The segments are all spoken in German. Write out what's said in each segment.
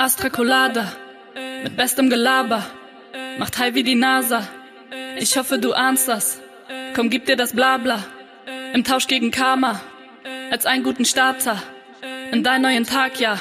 Astra Colada, mit bestem Gelaber, macht high wie die NASA. Ich hoffe, du ahnst das. Komm, gib dir das Blabla. Im Tausch gegen Karma, als einen guten Starter. In deinen neuen Tag, ja.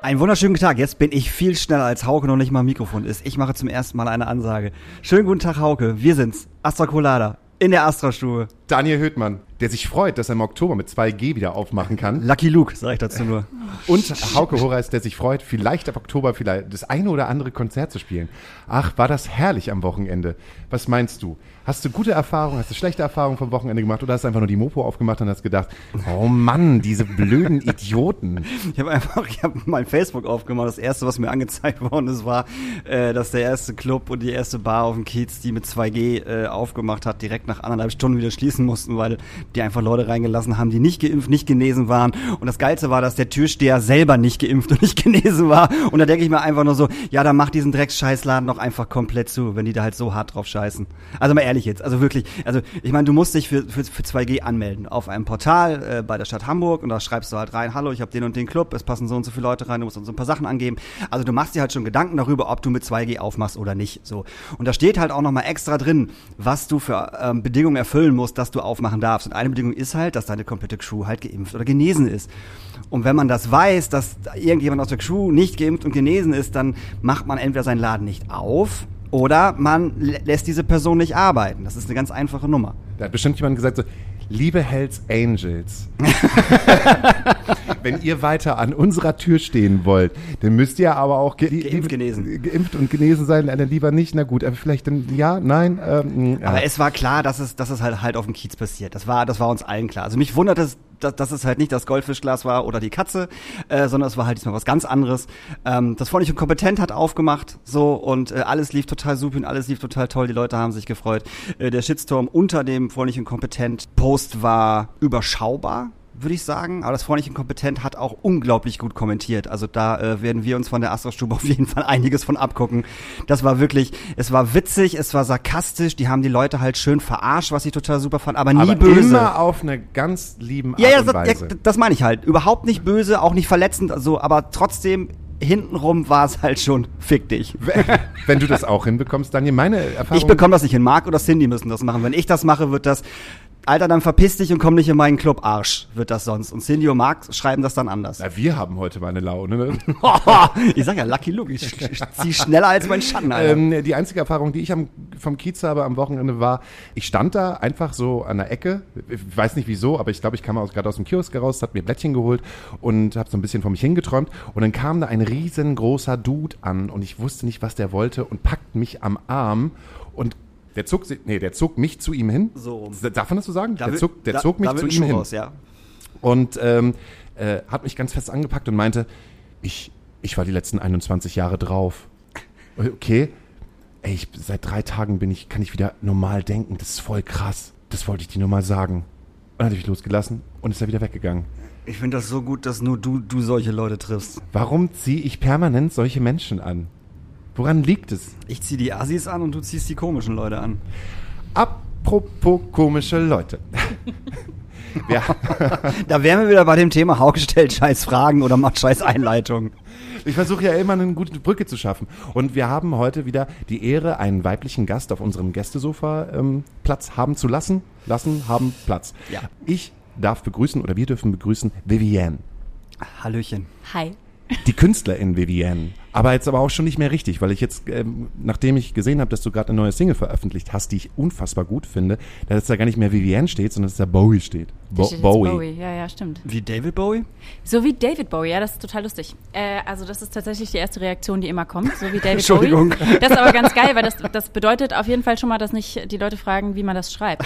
Einen wunderschönen Tag. Jetzt bin ich viel schneller als Hauke noch nicht mal Mikrofon ist. Ich mache zum ersten Mal eine Ansage. Schönen guten Tag, Hauke. Wir sind's. Astra Colada. In der Astra-Stube. Daniel Höhtmann, der sich freut, dass er im Oktober mit 2G wieder aufmachen kann. Lucky Luke, sag ich dazu nur. Und Hauke Horace, der sich freut, vielleicht ab Oktober vielleicht das eine oder andere Konzert zu spielen. Ach, war das herrlich am Wochenende. Was meinst du? Hast du gute Erfahrungen, hast du schlechte Erfahrungen vom Wochenende gemacht oder hast du einfach nur die Mopo aufgemacht und hast gedacht, oh Mann, diese blöden Idioten. Ich habe einfach, ich habe mein Facebook aufgemacht. Das erste, was mir angezeigt worden ist, war, äh, dass der erste Club und die erste Bar auf dem Kiez, die mit 2G äh, aufgemacht hat, direkt nach anderthalb Stunden wieder schließen mussten, weil die einfach Leute reingelassen haben, die nicht geimpft, nicht genesen waren. Und das Geilste war, dass der Türsteher selber nicht geimpft und nicht genesen war. Und da denke ich mir einfach nur so, ja, dann mach diesen Drecksscheißladen doch einfach komplett zu, wenn die da halt so hart drauf scheißen. Also mal ehrlich jetzt, also wirklich, also ich meine, du musst dich für, für, für 2G anmelden auf einem Portal äh, bei der Stadt Hamburg und da schreibst du halt rein, hallo, ich habe den und den Club, es passen so und so viele Leute rein, du musst uns so ein paar Sachen angeben. Also du machst dir halt schon Gedanken darüber, ob du mit 2G aufmachst oder nicht. So. Und da steht halt auch nochmal extra drin, was du für ähm, Bedingungen erfüllen musst, dass du aufmachen darfst. Und eine Bedingung ist halt, dass deine komplette Crew halt geimpft oder genesen ist. Und wenn man das weiß, dass irgendjemand aus der Crew nicht geimpft und genesen ist, dann macht man entweder seinen Laden nicht auf oder man lä- lässt diese Person nicht arbeiten. Das ist eine ganz einfache Nummer. Da hat bestimmt jemand gesagt so, liebe Hells Angels, wenn ihr weiter an unserer Tür stehen wollt, dann müsst ihr aber auch ge Geimpft, genesen. geimpft und genesen sein, dann lieber nicht. Na gut, aber vielleicht dann ja, nein. Ähm, ja. Aber es war klar, dass es, dass es halt, halt auf dem Kiez passiert. Das war, das war uns allen klar. Also mich wundert es, dass, dass es halt nicht das Goldfischglas war oder die Katze, äh, sondern es war halt diesmal was ganz anderes. Ähm, das Freundlich und Kompetent hat aufgemacht, so und äh, alles lief total super und alles lief total toll. Die Leute haben sich gefreut. Äh, der Shitstorm unter dem Freundlich und Kompetent Post war überschaubar würde ich sagen. Aber das Freundlich und Kompetent hat auch unglaublich gut kommentiert. Also da äh, werden wir uns von der Astra-Stube auf jeden Fall einiges von abgucken. Das war wirklich, es war witzig, es war sarkastisch, die haben die Leute halt schön verarscht, was ich total super fand, aber nie aber böse. immer auf eine ganz lieben Art ja, ja, und Weise. ja, das meine ich halt. Überhaupt nicht böse, auch nicht verletzend, so, aber trotzdem hintenrum war es halt schon fick dich. Wenn du das auch hinbekommst, Daniel, meine Erfahrung. Ich bekomme das nicht hin. Marc oder Cindy müssen das machen. Wenn ich das mache, wird das, Alter, dann verpiss dich und komm nicht in meinen Club, Arsch, wird das sonst. Und Cindy und Marc schreiben das dann anders. Na, wir haben heute mal eine Laune. Ne? ich sag ja, Lucky Luke, ich, zieh schneller als mein Schatten, Alter. Ähm, die einzige Erfahrung, die ich am, vom Kiez habe am Wochenende war, ich stand da einfach so an der Ecke, ich weiß nicht wieso, aber ich glaube, ich kam gerade aus dem Kiosk raus, hat mir Blättchen geholt und habe so ein bisschen vor mich hingeträumt und dann kam da ein riesengroßer Dude an und ich wusste nicht, was der wollte und packt mich am Arm und der zog, nee, der zog mich zu ihm hin. So rum. Darf man das so sagen? Da der zog, der da- zog mich zu ihm hin raus, ja. und ähm, äh, hat mich ganz fest angepackt und meinte, ich, ich war die letzten 21 Jahre drauf. Okay, ey, ich, seit drei Tagen bin ich, kann ich wieder normal denken. Das ist voll krass. Das wollte ich dir nur mal sagen. Und dann hat er mich losgelassen und ist er wieder weggegangen. Ich finde das so gut, dass nur du, du solche Leute triffst. Warum ziehe ich permanent solche Menschen an? Woran liegt es? Ich zieh die Assis an und du ziehst die komischen Leute an. Apropos komische Leute. Wir, Da wären wir wieder bei dem Thema, Hauke stellt scheiß Fragen oder macht scheiß Einleitungen. Ich versuche ja immer eine gute Brücke zu schaffen. Und wir haben heute wieder die Ehre, einen weiblichen Gast auf unserem Gästesofa ähm, Platz haben zu lassen. Lassen, haben Platz. Ja. Ich darf begrüßen oder wir dürfen begrüßen Vivienne. Hallöchen. Hi. Die Künstlerin Vivienne. Aber jetzt aber auch schon nicht mehr richtig, weil ich jetzt, ähm, nachdem ich gesehen habe, dass du gerade eine neue Single veröffentlicht hast, die ich unfassbar gut finde, dass da gar nicht mehr Vivienne steht, sondern dass da Bowie steht. Bo steht Bowie. Bowie. Ja, ja, stimmt. Wie David Bowie? So wie David Bowie, ja, das ist total lustig. Äh, also das ist tatsächlich die erste Reaktion, die immer kommt, so wie David Entschuldigung. Bowie. Das ist aber ganz geil, weil das, das bedeutet auf jeden Fall schon mal, dass nicht die Leute fragen, wie man das schreibt.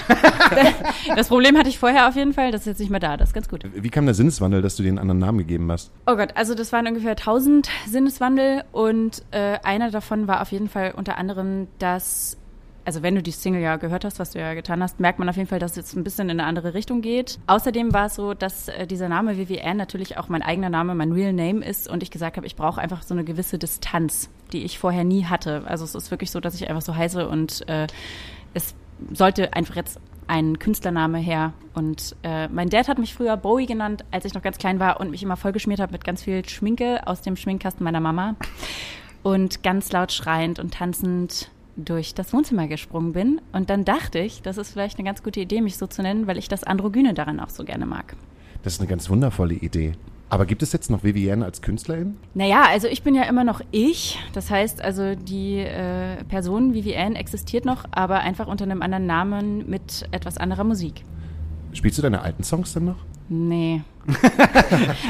das Problem hatte ich vorher auf jeden Fall, das ist jetzt nicht mehr da, das ist ganz gut. Wie kam der Sinneswandel, dass du einen anderen Namen gegeben hast? Oh Gott, also das waren ungefähr 1000 Sinneswandel und äh, einer davon war auf jeden Fall unter anderem, dass, also wenn du die Single ja gehört hast, was du ja getan hast, merkt man auf jeden Fall, dass es jetzt ein bisschen in eine andere Richtung geht. Außerdem war es so, dass äh, dieser Name Vivienne natürlich auch mein eigener Name, mein Real Name ist und ich gesagt habe, ich brauche einfach so eine gewisse Distanz, die ich vorher nie hatte. Also es ist wirklich so, dass ich einfach so heiße und äh, es sollte einfach jetzt ein Künstlername her. Und äh, mein Dad hat mich früher Bowie genannt, als ich noch ganz klein war und mich immer vollgeschmiert habe mit ganz viel Schminke aus dem Schminkkasten meiner Mama. Und ganz laut schreiend und tanzend durch das Wohnzimmer gesprungen bin. Und dann dachte ich, das ist vielleicht eine ganz gute Idee, mich so zu nennen, weil ich das Androgyne daran auch so gerne mag. Das ist eine ganz wundervolle Idee. Aber gibt es jetzt noch Vivienne als Künstlerin? Naja, also ich bin ja immer noch ich. Das heißt also, die äh, Person Vivienne existiert noch, aber einfach unter einem anderen Namen mit etwas anderer Musik. Spielst du deine alten Songs denn noch? Nee.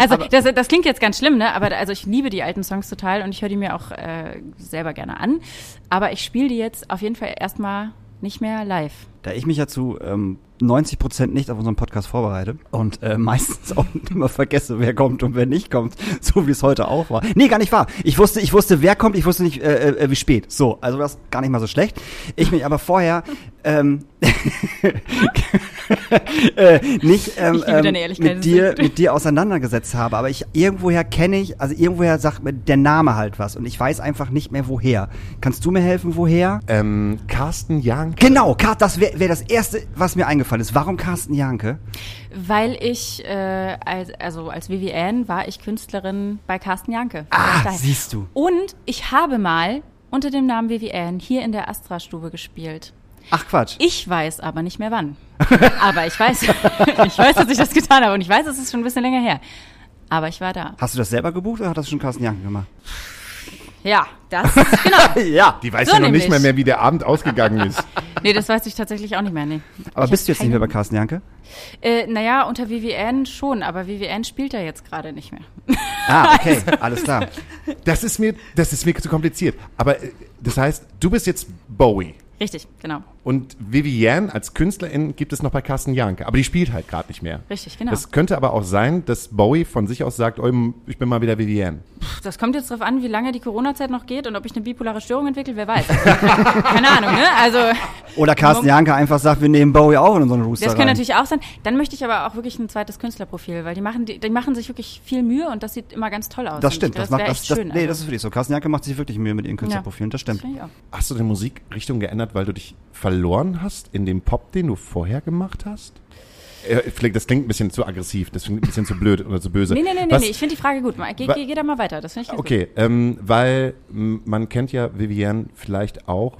also das, das klingt jetzt ganz schlimm, ne? Aber also ich liebe die alten Songs total und ich höre die mir auch äh, selber gerne an. Aber ich spiele die jetzt auf jeden Fall erstmal nicht mehr live. Da ich mich ja zu ähm, 90 Prozent nicht auf unseren Podcast vorbereite und äh, meistens auch immer vergesse, wer kommt und wer nicht kommt, so wie es heute auch war. Nee, gar nicht wahr. Ich wusste, ich wusste, wer kommt, ich wusste nicht, äh, äh, wie spät. So, also das gar nicht mal so schlecht. Ich mich aber vorher ähm, äh, nicht ähm, ähm, mit dir mit dir auseinandergesetzt habe, aber ich irgendwoher kenne ich, also irgendwoher sagt mir der Name halt was und ich weiß einfach nicht mehr woher. Kannst du mir helfen, woher? Ähm, Carsten Janke. Genau, das wäre wär das erste, was mir eingefallen ist. Warum Carsten Janke? Weil ich, äh, als, also als Vivienne war ich Künstlerin bei Carsten Janke. Ah, siehst du. Und ich habe mal unter dem Namen Vivienne hier in der Astra-Stube gespielt. Ach Quatsch. Ich weiß aber nicht mehr wann. aber ich weiß, ich weiß, dass ich das getan habe und ich weiß, es ist schon ein bisschen länger her. Aber ich war da. Hast du das selber gebucht oder hat das schon Carsten Janken gemacht? Ja, das genau. ja, die weiß so ja noch nicht mehr, mehr, wie der Abend ausgegangen ist. nee, das weiß ich tatsächlich auch nicht mehr. Nee. Aber ich bist du jetzt nicht mehr bei Carsten Janke? Äh, naja, unter VVN schon, aber VVN spielt er jetzt gerade nicht mehr. ah, okay, alles klar. Das ist mir, das ist mir zu kompliziert. Aber äh, das heißt, du bist jetzt Bowie. Richtig, genau. Und Vivienne als Künstlerin gibt es noch bei Carsten Janke, aber die spielt halt gerade nicht mehr. Richtig, genau. Es könnte aber auch sein, dass Bowie von sich aus sagt, oh, ich bin mal wieder Vivienne. Das kommt jetzt darauf an, wie lange die Corona-Zeit noch geht und ob ich eine bipolare Störung entwickle, wer weiß. Keine Ahnung, ne? Also Oder Carsten Janke einfach sagt, wir nehmen Bowie auch in unseren Rooster Das kann natürlich auch sein. Dann möchte ich aber auch wirklich ein zweites Künstlerprofil, weil die machen, die, die machen sich wirklich viel Mühe und das sieht immer ganz toll aus. Das stimmt. Das, das macht das, schön, Nee, also. das ist wirklich so. Carsten Janke macht sich wirklich Mühe mit ihren Künstlerprofilen, ja, das stimmt. Das Hast du deine Musikrichtung geändert, weil du dich verloren hast in dem Pop, den du vorher gemacht hast? Vielleicht, das klingt ein bisschen zu aggressiv, das klingt ein bisschen zu blöd oder zu böse. Nee, nee, nee, Was, nee, ich finde die Frage gut. Geh, geh, geh da mal weiter, das finde ich Okay, gut. Ähm, weil man kennt ja Vivienne vielleicht auch,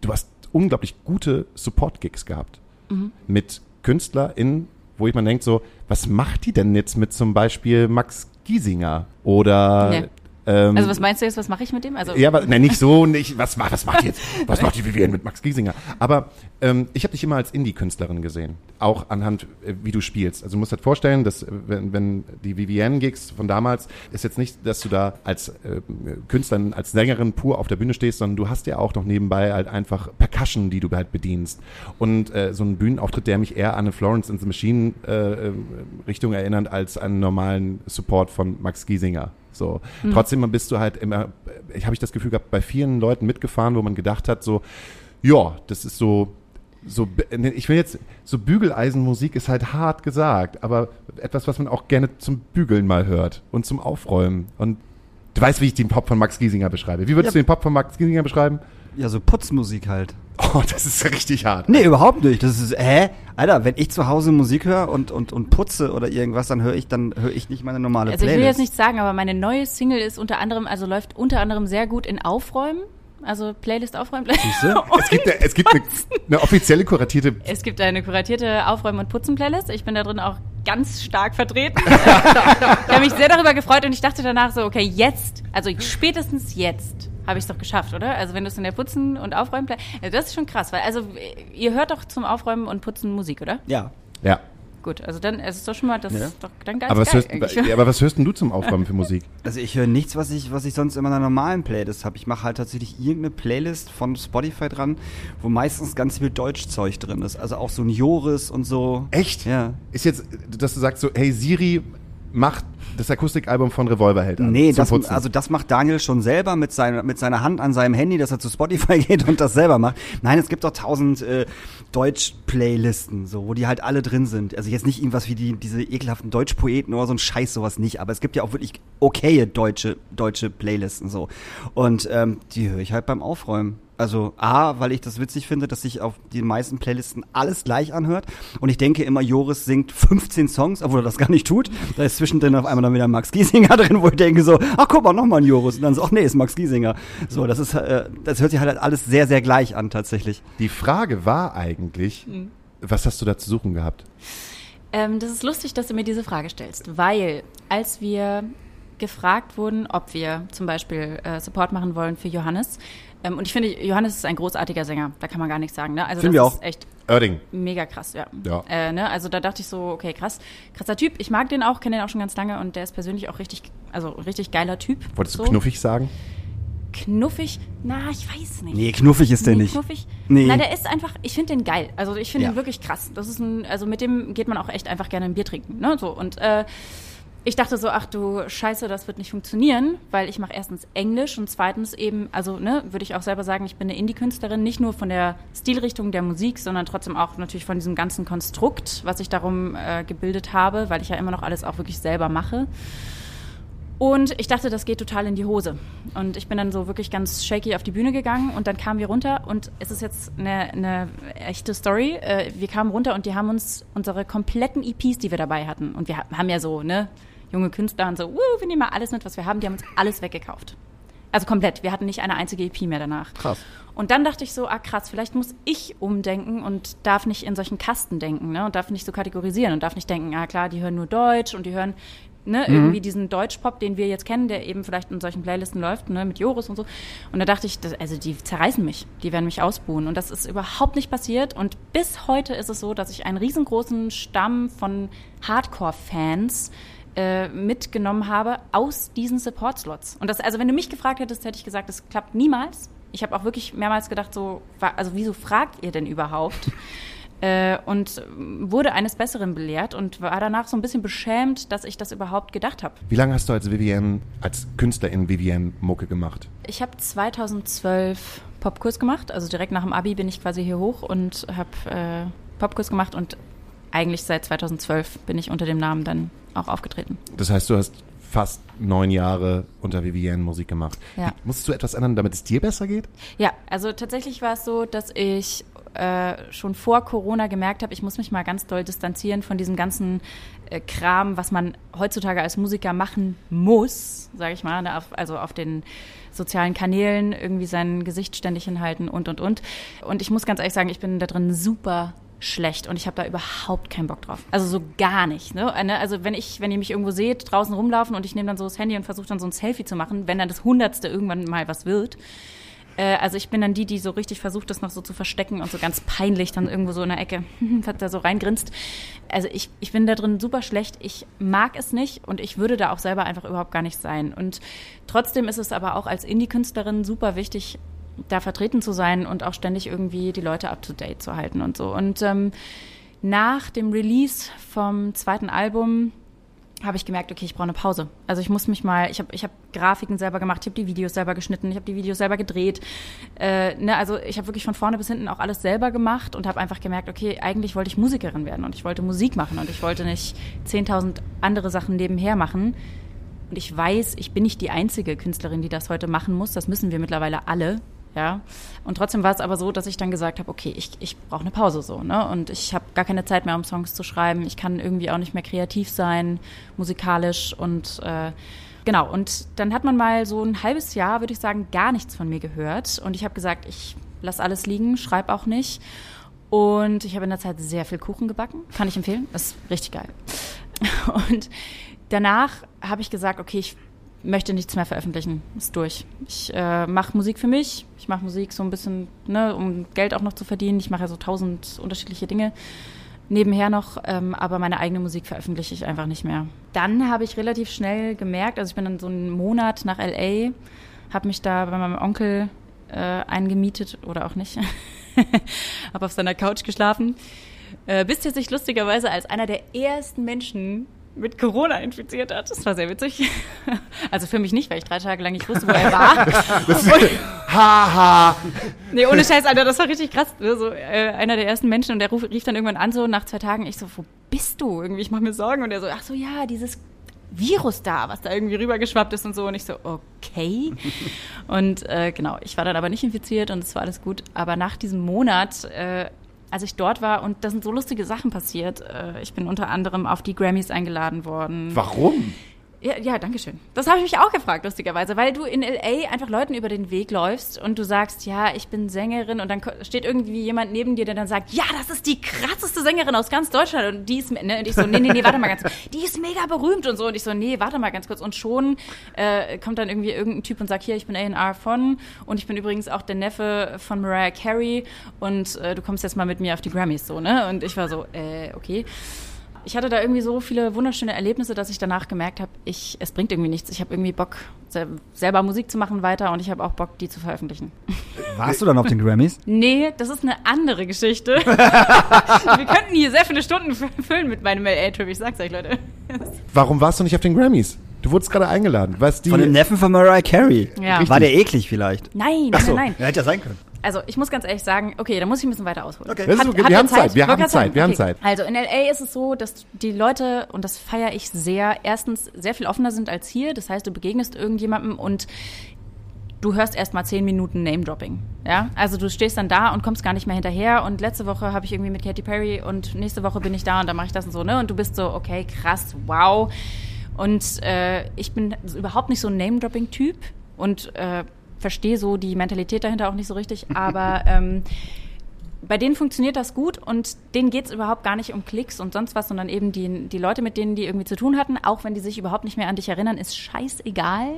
du hast unglaublich gute Support-Gigs gehabt. Mhm. Mit KünstlerInnen, wo ich man denkt so, was macht die denn jetzt mit zum Beispiel Max Giesinger oder nee. Ähm, also was meinst du jetzt, was mache ich mit dem? Also, ja, aber nein, nicht so, nicht, was, was macht jetzt, was macht die Vivienne mit Max Giesinger? Aber ähm, ich habe dich immer als Indie-Künstlerin gesehen, auch anhand, äh, wie du spielst. Also du musst halt vorstellen, dass wenn, wenn die Vivienne-Gigs von damals, ist jetzt nicht, dass du da als äh, Künstlerin, als Sängerin pur auf der Bühne stehst, sondern du hast ja auch noch nebenbei halt einfach Percussion, die du halt bedienst. Und äh, so ein Bühnenauftritt, der mich eher an eine Florence and the Machine äh, äh Richtung erinnert, als an einen normalen Support von Max Giesinger. So. Mhm. Trotzdem bist du halt immer, ich habe ich das Gefühl gehabt, bei vielen Leuten mitgefahren, wo man gedacht hat, so, ja, das ist so, so, ich will jetzt, so Bügeleisenmusik ist halt hart gesagt, aber etwas, was man auch gerne zum Bügeln mal hört und zum Aufräumen. Und du weißt, wie ich den Pop von Max Giesinger beschreibe. Wie würdest ja. du den Pop von Max Giesinger beschreiben? Ja, so Putzmusik halt. Oh, das ist richtig hart. Nee, überhaupt nicht. Das ist, hä? Alter, wenn ich zu Hause Musik höre und, und, und putze oder irgendwas, dann höre ich, dann höre ich nicht meine normale also Playlist. Also ich will jetzt nicht sagen, aber meine neue Single ist unter anderem, also läuft unter anderem sehr gut in Aufräumen. Also Playlist aufräumen. Siehste? es gibt, es gibt eine, eine, offizielle kuratierte. Es gibt eine kuratierte Aufräumen- und Putzen-Playlist. Ich bin da drin auch ganz stark vertreten. ich habe mich sehr darüber gefreut und ich dachte danach so, okay, jetzt, also spätestens jetzt habe ich es doch geschafft, oder? Also wenn du es in der Putzen- und Aufräumen, also das ist schon krass, weil also ihr hört doch zum Aufräumen und Putzen Musik, oder? Ja. Ja. Gut, also dann es ist doch schon mal das ja. ist doch dann ganz aber was, geil hörst, ja, aber was hörst denn du zum Aufräumen für Musik? Also ich höre nichts, was ich was ich sonst in meiner normalen Playlist habe. Ich mache halt tatsächlich irgendeine Playlist von Spotify dran, wo meistens ganz viel Deutschzeug drin ist, also auch so ein Joris und so. Echt? Ja. Ist jetzt, dass du sagst so, hey Siri, macht das Akustikalbum von Revolverheld an. Nee, zum das, also das macht Daniel schon selber mit, seiner mit seiner Hand an seinem Handy, dass er zu Spotify geht und das selber macht. Nein, es gibt doch tausend äh, Deutsch-Playlisten, so, wo die halt alle drin sind. Also jetzt nicht irgendwas wie die, diese ekelhaften Deutschpoeten oder so ein Scheiß, sowas nicht. Aber es gibt ja auch wirklich okaye deutsche, deutsche Playlisten, so. Und ähm, die höre ich halt beim Aufräumen. Also A, weil ich das witzig finde, dass sich auf die meisten Playlisten alles gleich anhört. Und ich denke immer, Joris singt 15 Songs, obwohl er das gar nicht tut. Da ist zwischendrin auf einmal dann wieder Max Giesinger drin, wo ich denke so, ach guck mal, nochmal ein Joris. Und dann so, ach nee, ist Max Giesinger. So, das ist, äh, das hört sich halt alles sehr, sehr gleich an tatsächlich. Die Frage war eigentlich, Mhm. was hast du da zu suchen gehabt? Ähm, das ist lustig, dass du mir diese Frage stellst, weil als wir gefragt wurden, ob wir zum Beispiel äh, Support machen wollen für Johannes, ähm, und ich finde, Johannes ist ein großartiger Sänger, da kann man gar nichts sagen. Ne? Also Finden das ist auch. echt Oerding. mega krass, ja. Ja. Äh, ne? Also da dachte ich so, okay, krass, krasser Typ. Ich mag den auch, kenne den auch schon ganz lange und der ist persönlich auch richtig, also richtig geiler Typ. Wolltest du so. knuffig sagen? Knuffig? Na, ich weiß nicht. Nee, knuffig ist der Nee, nicht. Knuffig? Nee. Na, der ist einfach, ich finde den geil. Also ich finde Ja. ihn wirklich krass. Das ist ein, also mit dem geht man auch echt einfach gerne ein Bier trinken. Ne? So, und äh, ich dachte so, ach du Scheiße, das wird nicht funktionieren, weil ich mache erstens Englisch und zweitens eben, also ne, würde ich auch selber sagen, ich bin eine Indie-Künstlerin, nicht nur von der Stilrichtung der Musik, sondern trotzdem auch natürlich von diesem ganzen Konstrukt, was ich darum äh, gebildet habe, weil ich ja immer noch alles auch wirklich selber mache. Und ich dachte, das geht total in die Hose. Und ich bin dann so wirklich ganz shaky auf die Bühne gegangen und dann kamen wir runter und es ist jetzt eine, eine echte Story. Äh, Wir kamen runter und die haben uns unsere kompletten EPs, die wir dabei hatten, und wir ha- haben ja so, ne, junge Künstler und so, uh, wir nehmen mal alles mit, was wir haben, die haben uns alles weggekauft. Also komplett. Wir hatten nicht eine einzige EP mehr danach. Krass. Und dann dachte ich so, ah krass, vielleicht muss ich umdenken und darf nicht in solchen Kasten denken, ne? Und darf nicht so kategorisieren und darf nicht denken, ah klar, die hören nur Deutsch und die hören ne, irgendwie diesen Deutschpop, den wir jetzt kennen, der eben vielleicht in solchen Playlisten läuft, ne, mit Joris und so. Und da dachte ich, das, also die zerreißen mich, die werden mich ausbuhen. Und das ist überhaupt nicht passiert. Und bis heute ist es so, dass ich einen riesengroßen Stamm von Hardcore-Fans äh, mitgenommen habe aus diesen Support-Slots. Und das, also wenn du mich gefragt hättest, hätte ich gesagt, das klappt niemals. Ich habe auch wirklich mehrmals gedacht, so, also wieso fragt ihr denn überhaupt? äh, und wurde eines Besseren belehrt und war danach so ein bisschen beschämt, dass ich das überhaupt gedacht habe. Wie lange hast du als Vivienne, als Künstlerin Vivienne Mucke gemacht? Ich habe 2012 Popkurs gemacht, also direkt nach dem Abi bin ich quasi hier hoch und habe äh, Popkurs gemacht und eigentlich seit 2012 bin ich unter dem Namen dann auch aufgetreten. Das heißt, du hast fast neun Jahre unter Vivienne Musik gemacht. Ja. Musstest du etwas ändern, damit es dir besser geht? Ja, also tatsächlich war es so, dass ich äh, schon vor Corona gemerkt habe, ich muss mich mal ganz doll distanzieren von diesem ganzen äh, Kram, was man heutzutage als Musiker machen muss, sage ich mal, ne, auf, also auf den sozialen Kanälen irgendwie sein Gesicht ständig hinhalten und und und. Und ich muss ganz ehrlich sagen, ich bin da drin super schlecht und ich habe da überhaupt keinen Bock drauf. Also so gar nicht. Ne? Also wenn ich, wenn ihr mich irgendwo seht, draußen rumlaufen und ich nehme dann so das Handy und versuche dann so ein Selfie zu machen, wenn dann das Hundertste irgendwann mal was wird, äh, also ich bin dann die, die so richtig versucht, das noch so zu verstecken und so ganz peinlich dann irgendwo so in der Ecke da so reingrinst. Also ich, ich bin da drin super schlecht. Ich mag es nicht und ich würde da auch selber einfach überhaupt gar nicht sein. Und trotzdem ist es aber auch als Indie-Künstlerin super wichtig, da vertreten zu sein und auch ständig irgendwie die Leute up to date zu halten und so. Und ähm, nach dem Release vom zweiten Album habe ich gemerkt, okay, ich brauche eine Pause. Also ich muss mich mal, ich habe ich hab Grafiken selber gemacht, ich habe die Videos selber geschnitten, ich habe die Videos selber gedreht. Äh, ne, also ich habe wirklich von vorne bis hinten auch alles selber gemacht und habe einfach gemerkt, okay, eigentlich wollte ich Musikerin werden und ich wollte Musik machen und ich wollte nicht 10.000 andere Sachen nebenher machen. Und ich weiß, ich bin nicht die einzige Künstlerin, die das heute machen muss. Das müssen wir mittlerweile alle. Ja. Und trotzdem war es aber so, dass ich dann gesagt habe, okay, ich, ich brauche eine Pause so, ne? Und ich habe gar keine Zeit mehr, um Songs zu schreiben. Ich kann irgendwie auch nicht mehr kreativ sein, musikalisch und äh, genau. Und dann hat man mal so ein halbes Jahr, würde ich sagen, gar nichts von mir gehört. Und ich habe gesagt, ich lass alles liegen, schreib auch nicht. Und ich habe in der Zeit sehr viel Kuchen gebacken. Kann ich empfehlen. Das ist richtig geil. Und danach habe ich gesagt, okay, ich möchte nichts mehr veröffentlichen. Ist durch. Ich äh, mache Musik für mich. Ich mache Musik so ein bisschen, ne, um Geld auch noch zu verdienen. Ich mache ja so tausend unterschiedliche Dinge nebenher noch, ähm, aber meine eigene Musik veröffentliche ich einfach nicht mehr. Dann habe ich relativ schnell gemerkt, also ich bin dann so einen Monat nach LA, habe mich da bei meinem Onkel äh, eingemietet oder auch nicht, habe auf seiner Couch geschlafen, äh, bis er sich lustigerweise als einer der ersten Menschen mit Corona infiziert hat. Das war sehr witzig. Also für mich nicht, weil ich drei Tage lang nicht wusste, wo er war. Haha. nee, ohne Scheiß, Alter, das war richtig krass. So, äh, einer der ersten Menschen und der ruf, rief dann irgendwann an, so nach zwei Tagen, ich so, wo bist du? Irgendwie, ich mache mir Sorgen. Und er so, ach so, ja, dieses Virus da, was da irgendwie rübergeschwappt ist und so. Und ich so, okay. und äh, genau, ich war dann aber nicht infiziert und es war alles gut. Aber nach diesem Monat, äh, als ich dort war, und da sind so lustige Sachen passiert. Äh, ich bin unter anderem auf die Grammys eingeladen worden. Warum? Ja, ja, danke schön. Das habe ich mich auch gefragt, lustigerweise, weil du in LA einfach Leuten über den Weg läufst und du sagst, ja, ich bin Sängerin und dann steht irgendwie jemand neben dir, der dann sagt, ja, das ist die krasseste Sängerin aus ganz Deutschland und die ist, ne, und ich so, nee, nee, nee, warte mal ganz kurz, die ist mega berühmt und so und ich so, nee, warte mal ganz kurz und schon äh, kommt dann irgendwie irgendein Typ und sagt, hier, ich bin A&R von und ich bin übrigens auch der Neffe von Mariah Carey und äh, du kommst jetzt mal mit mir auf die Grammys, so, ne, und ich war so, äh, okay. Ich hatte da irgendwie so viele wunderschöne Erlebnisse, dass ich danach gemerkt habe, ich, es bringt irgendwie nichts. Ich habe irgendwie Bock, sel selber Musik zu machen weiter und ich habe auch Bock, die zu veröffentlichen. Warst du dann auf den Grammys? Nee, das ist eine andere Geschichte. Wir könnten hier sehr viele Stunden fü- füllen mit meinem LA-Trip, ich sag's euch, Leute. Warum warst du nicht auf den Grammys? Du wurdest gerade eingeladen. Was die Von dem Neffen von Mariah Carey. Ja. War der eklig vielleicht? Nein, nein, Ach so, nein, nein. Ja, hätte ja sein können. Also ich muss ganz ehrlich sagen, okay, da muss ich ein bisschen weiter ausholen. Okay. Hat- okay, wir ihr haben Zeit, wir haben Zeit, wir haben. Zeit. Also in LA ist es so, dass die Leute, und das feiere ich sehr, erstens sehr viel offener sind als hier. Das heißt, du begegnest irgendjemandem und du hörst erst mal zehn Minuten Name-Dropping. Ja? Also du stehst dann da und kommst gar nicht mehr hinterher. Und letzte Woche habe ich irgendwie mit Katy Perry und nächste Woche bin ich da und dann mache ich das und so, ne? Und du bist so, okay, krass, wow. Und äh, ich bin überhaupt nicht so ein Name-Dropping-Typ und äh, verstehe so die Mentalität dahinter auch nicht so richtig. Aber ähm, bei denen funktioniert das gut und denen geht's überhaupt gar nicht um Klicks und sonst was, sondern eben die, die Leute, mit denen die irgendwie zu tun hatten, auch wenn die sich überhaupt nicht mehr an dich erinnern, ist scheißegal.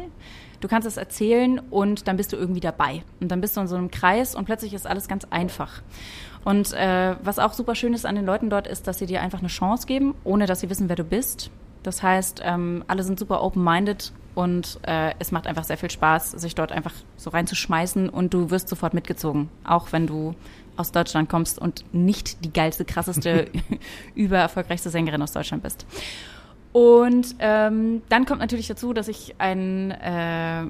Du kannst es erzählen und dann bist du irgendwie dabei. Und dann bist du in so einem Kreis und plötzlich ist alles ganz einfach. Und äh, was auch super schön ist an den Leuten dort, ist, dass sie dir einfach eine Chance geben, ohne dass sie wissen, wer du bist. Das heißt, ähm, alle sind super open-minded und äh, es macht einfach sehr viel Spaß, sich dort einfach so reinzuschmeißen und du wirst sofort mitgezogen, auch wenn du aus Deutschland kommst und nicht die geilste, krasseste, übererfolgreichste Sängerin aus Deutschland bist. Und ähm, dann kommt natürlich dazu, dass ich einen äh,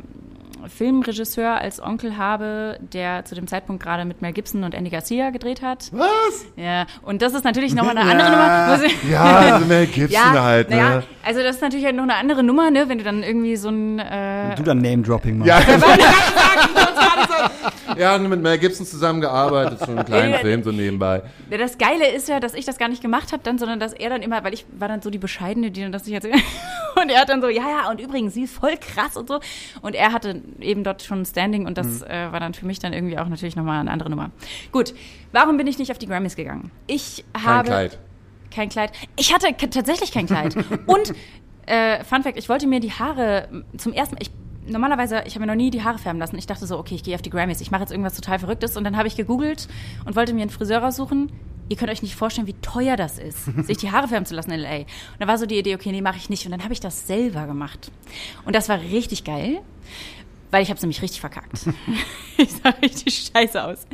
Filmregisseur als Onkel habe, der zu dem Zeitpunkt gerade mit Mel Gibson und Andy Garcia gedreht hat. Was? Ja, und das ist natürlich noch mal eine andere Nummer. Ja, also Mel Gibson halt, ne? naja, also das ist natürlich halt noch eine andere Nummer, ne, wenn du dann irgendwie so ein äh, Du dann Name-Dropping machst. Ja, ja, mit Mel Gibson zusammengearbeitet, so einen kleinen Ja, Film so nebenbei. Ja, Das Geile ist ja, dass ich das gar nicht gemacht habe dann, sondern dass er dann immer, weil ich war dann so die Bescheidene, die dann das nicht erzählt und er hat dann so, ja, ja, und übrigens, sie ist voll krass und so. Und er hatte eben dort schon ein Standing und das äh, war dann für mich dann irgendwie auch natürlich nochmal eine andere Nummer. Gut, warum bin ich nicht auf die Grammys gegangen? Ich Kein habe Kleid. kein Kleid. Ich hatte tatsächlich kein Kleid. Und äh, Fun Fact, ich wollte mir die Haare zum ersten ich normalerweise, ich habe mir noch nie die Haare färben lassen. Ich dachte so, okay, ich gehe auf die Grammys, ich mache jetzt irgendwas total verrücktes und dann habe ich gegoogelt und wollte mir einen Friseur raussuchen. Ihr könnt euch nicht vorstellen, wie teuer das ist, sich die Haare färben zu lassen in LA. Und da war so die Idee, okay, nee, mache ich nicht. Und dann habe ich das selber gemacht. Und das war richtig geil, weil ich habe es nämlich richtig verkackt. ich sah richtig scheiße aus.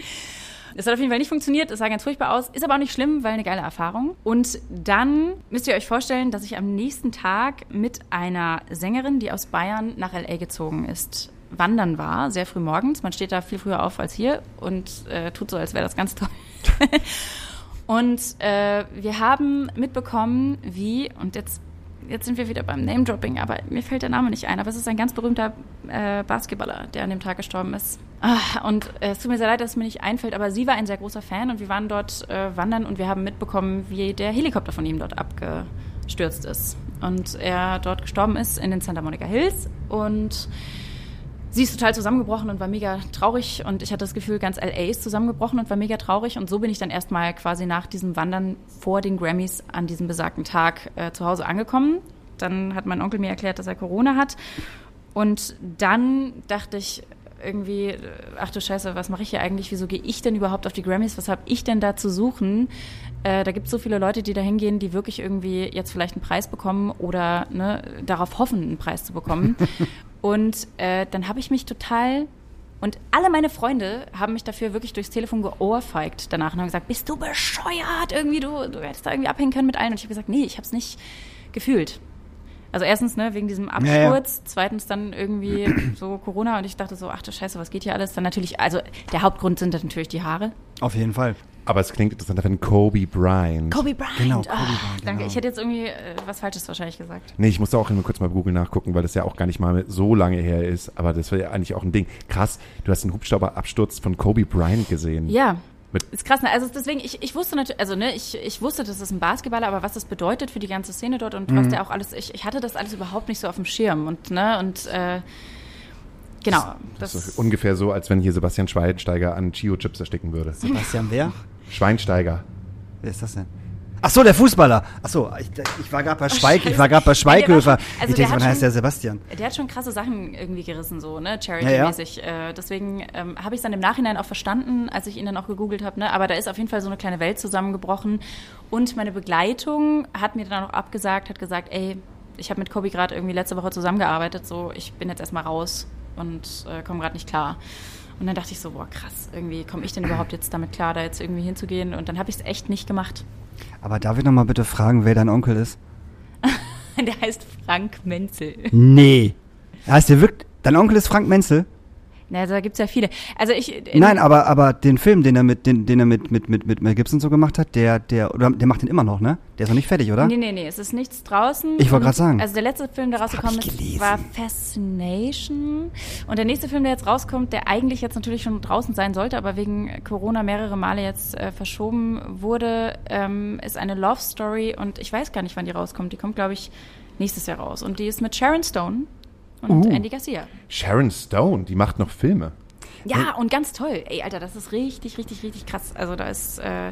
Es hat auf jeden Fall nicht funktioniert, es sah ganz furchtbar aus, ist aber auch nicht schlimm, weil eine geile Erfahrung. Und dann müsst ihr euch vorstellen, dass ich am nächsten Tag mit einer Sängerin, die aus Bayern nach LA gezogen ist, wandern war, sehr früh morgens. Man steht da viel früher auf als hier und äh, tut so, als wäre das ganz toll. und äh, wir haben mitbekommen, wie, und jetzt, jetzt sind wir wieder beim Name-Dropping, aber mir fällt der Name nicht ein, aber es ist ein ganz berühmter äh, Basketballer, der an dem Tag gestorben ist. Ah, und äh, es tut mir sehr leid, dass es mir nicht einfällt, aber sie war ein sehr großer Fan und wir waren dort äh, wandern und wir haben mitbekommen, wie der Helikopter von ihm dort abgestürzt ist. Und er dort gestorben ist in den Santa Monica Hills und sie ist total zusammengebrochen und war mega traurig und ich hatte das Gefühl, ganz LA ist zusammengebrochen und war mega traurig und so bin ich dann erstmal quasi nach diesem Wandern vor den Grammys an diesem besagten Tag äh, zu Hause angekommen. Dann hat mein Onkel mir erklärt, dass er Corona hat und dann dachte ich irgendwie, ach du Scheiße, was mache ich hier eigentlich? Wieso gehe ich denn überhaupt auf die Grammys? Was habe ich denn da zu suchen? Äh, da gibt es so viele Leute, die da hingehen, die wirklich irgendwie jetzt vielleicht einen Preis bekommen oder ne, darauf hoffen, einen Preis zu bekommen. Und äh, dann habe ich mich total und alle meine Freunde haben mich dafür wirklich durchs Telefon geohrfeigt danach und haben gesagt, bist du bescheuert? Irgendwie, du, du hättest da irgendwie abhängen können mit allen. Und ich habe gesagt, nee, ich habe es nicht gefühlt. Also erstens, ne, wegen diesem Absturz, Ja, ja. zweitens dann irgendwie so Corona und ich dachte so, ach du Scheiße, was geht hier alles? Dann natürlich, also der Hauptgrund sind dann natürlich die Haare. Auf jeden Fall. Aber es klingt interessant, wenn Kobe Bryant. Kobe Bryant. Genau, Kobe Bryant, Danke, genau. ich hätte jetzt irgendwie äh, was Falsches wahrscheinlich gesagt. Nee, ich musste auch nur kurz mal bei Google nachgucken, weil das ja auch gar nicht mal so lange her ist. Aber das war ja eigentlich auch ein Ding. Krass, du hast einen Hubschrauberabsturz von Kobe Bryant gesehen. Ja. Mit- ist krass, ne? Also deswegen, ich, ich wusste natürlich, also ne, ich, ich wusste, das ist ein Basketballer, aber was das bedeutet für die ganze Szene dort und Mhm. was der auch alles, ich, ich hatte das alles überhaupt nicht so auf dem Schirm und ne, und äh, genau. Das Das, ist ungefähr so, als wenn hier Sebastian Schweinsteiger an Chio-Chips ersticken würde. Sebastian wer? Schweinsteiger. Wer ist das denn? Ach so, der Fußballer. Ach so, ich, ich war gerade bei Schweig, ich war gerade bei Ja, Schweighöfer. schon- also ich denke, wann heißt der Sebastian? Der hat schon krasse Sachen irgendwie gerissen, so, ne, Charity-mäßig. Äh, deswegen ähm, habe ich es dann im Nachhinein auch verstanden, als ich ihn dann auch gegoogelt habe, ne? Aber da ist auf jeden Fall so eine kleine Welt zusammengebrochen. Und meine Begleitung hat mir dann auch abgesagt, hat gesagt, ey, ich habe mit Kobi gerade irgendwie letzte Woche zusammengearbeitet, so, ich bin jetzt erstmal raus und äh, komme gerade nicht klar. Und dann dachte ich so, boah, krass, irgendwie komme ich denn überhaupt jetzt damit klar, da jetzt irgendwie hinzugehen? Und dann habe ich es echt nicht gemacht. Aber darf ich noch mal bitte fragen, wer dein Onkel ist? Der heißt Frank Menzel. Nee. Heißt der wirklich, dein Onkel ist Frank Menzel? Na, da gibt's ja viele. Also ich. Nein, aber, aber den Film, den er mit, den, den er mit, mit, mit, mit Mel Gibson so gemacht hat, der, der, oder der macht den immer noch, ne? Der ist noch nicht fertig, oder? Nee, nee, nee, es ist nichts draußen. Ich wollte gerade sagen. Also der letzte Film, der rausgekommen ist, war Fascination. Und der nächste Film, der jetzt rauskommt, der eigentlich jetzt natürlich schon draußen sein sollte, aber wegen Corona mehrere Male jetzt äh, verschoben wurde, ähm, ist eine Love Story und ich weiß gar nicht, wann die rauskommt. Die kommt, glaube ich, nächstes Jahr raus. Und die ist mit Sharon Stone und Uh. Andy Garcia. Sharon Stone, die macht noch Filme. Ja, und ganz toll. Ey, Alter, das ist richtig, richtig, richtig krass. Also da ist, äh,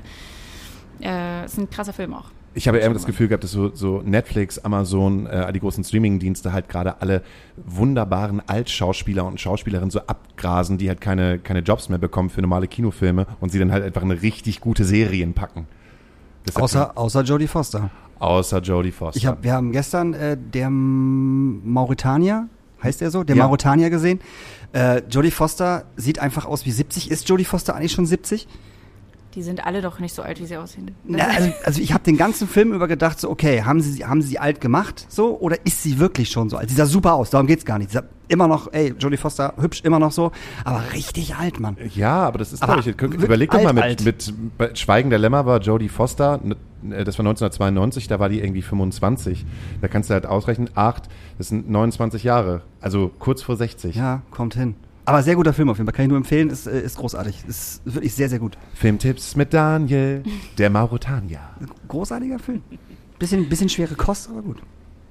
äh, ist ein krasser Film auch. Ich habe eher das Gefühl gehabt, dass so, so Netflix, Amazon, äh, die großen Streaming-Dienste halt gerade alle wunderbaren Altschauspieler und Schauspielerinnen so abgrasen, die halt keine, keine Jobs mehr bekommen für normale Kinofilme und sie dann halt einfach in richtig gute Serien packen. Deshalb- Außer, außer Jodie Foster. außer Jodie Foster. Ich hab, wir haben gestern äh, der Mauretanier, heißt der so? Der Ja. Mauretanier gesehen. Äh, Jodie Foster sieht einfach aus wie 70. Ist Jodie Foster eigentlich schon 70? Die sind alle doch nicht so alt, wie sie aussehen. Na, also, also ich habe den ganzen Film über gedacht, so, okay, haben sie, haben sie alt gemacht, so, oder ist sie wirklich schon so alt? Sie sah super aus, darum geht's gar nicht. Sie sah immer noch, ey, Jodie Foster, hübsch, immer noch so, aber richtig alt, Mann. Ja, aber das ist, Aber glaube ich, überleg doch mal mit, alt, mit bei Schweigen der Lämmer war Jodie Foster, äh, das war 1992, da war die irgendwie 25. Da kannst du halt ausrechnen, acht, das sind 29 Jahre, also kurz vor 60. Ja, kommt hin. Aber sehr guter Film auf jeden Fall, kann ich nur empfehlen, ist, äh, ist großartig. Ist wirklich sehr, sehr gut. Filmtipps mit Daniel, der Mauretanier. Großartiger Film. Bisschen, bisschen schwere Kost, aber gut.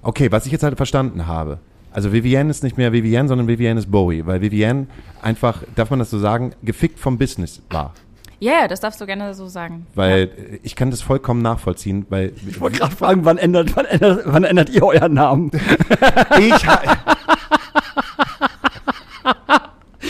Okay, was ich jetzt halt verstanden habe. Also Vivienne ist nicht mehr Vivienne, sondern Vivienne ist Bowie, weil Vivienne einfach, darf man das so sagen, gefickt vom Business war. Ja, ja, das darfst du gerne so sagen. Weil äh, ich kann das vollkommen nachvollziehen, weil Ich wollte gerade fragen, wann ändert, wann, ändert, wann ändert ihr euren Namen? ich,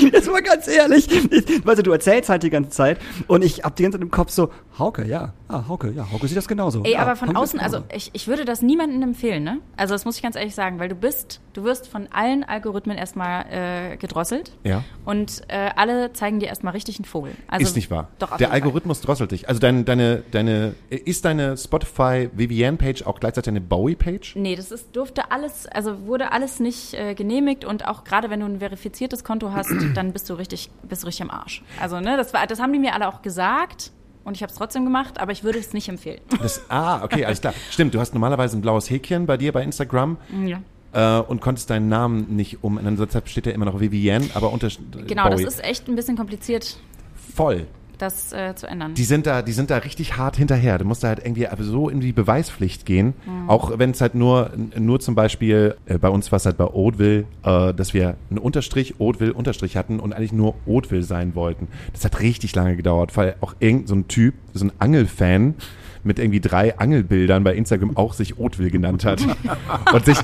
Jetzt mal ganz ehrlich. Ich, weißt du, erzählst halt die ganze Zeit und ich hab die ganze Zeit im Kopf so, Hauke, ja. Ah, Hauke, ja, Hauke sieht das genauso. Ey, ja, aber von Hauke außen, also ich, ich würde das niemandem empfehlen, ne? Also das muss ich ganz ehrlich sagen, weil du bist, du wirst von allen Algorithmen erstmal äh, gedrosselt ja. und äh, alle zeigen dir erstmal richtig einen Vogel. Also, ist nicht wahr. Doch, Der Fall. Algorithmus drosselt dich. Also deine, deine, deine, ist deine Spotify Vivienne Page auch gleichzeitig eine Bowie Page? Nee, das ist, durfte alles, also wurde alles nicht äh, genehmigt und auch gerade wenn du ein verifiziertes Konto hast, dann bist du richtig, bist du richtig am Arsch. Also, ne, das war, das haben die mir alle auch gesagt und ich habe es trotzdem gemacht, aber ich würde es nicht empfehlen. Das, ah, okay, alles klar. Stimmt, du hast normalerweise ein blaues Häkchen bei dir bei Instagram ja. äh, und konntest deinen Namen nicht umändern. Deshalb steht ja immer noch Vivienne, aber unter Genau, Bowie. das ist echt ein bisschen kompliziert, voll. Das äh, zu ändern. Die sind da, die sind da richtig hart hinterher. Du musst da halt irgendwie so in die Beweispflicht gehen. Auch wenn es halt nur, nur zum Beispiel, äh, bei uns war es halt bei Oatville, äh, dass wir einen Unterstrich, Oatville, Unterstrich hatten und eigentlich nur Oatville sein wollten. Das hat richtig lange gedauert, weil auch irgend so ein Typ, so ein Angelfan, mit irgendwie drei Angelbildern bei Instagram auch sich Oatville genannt hat. Und sich,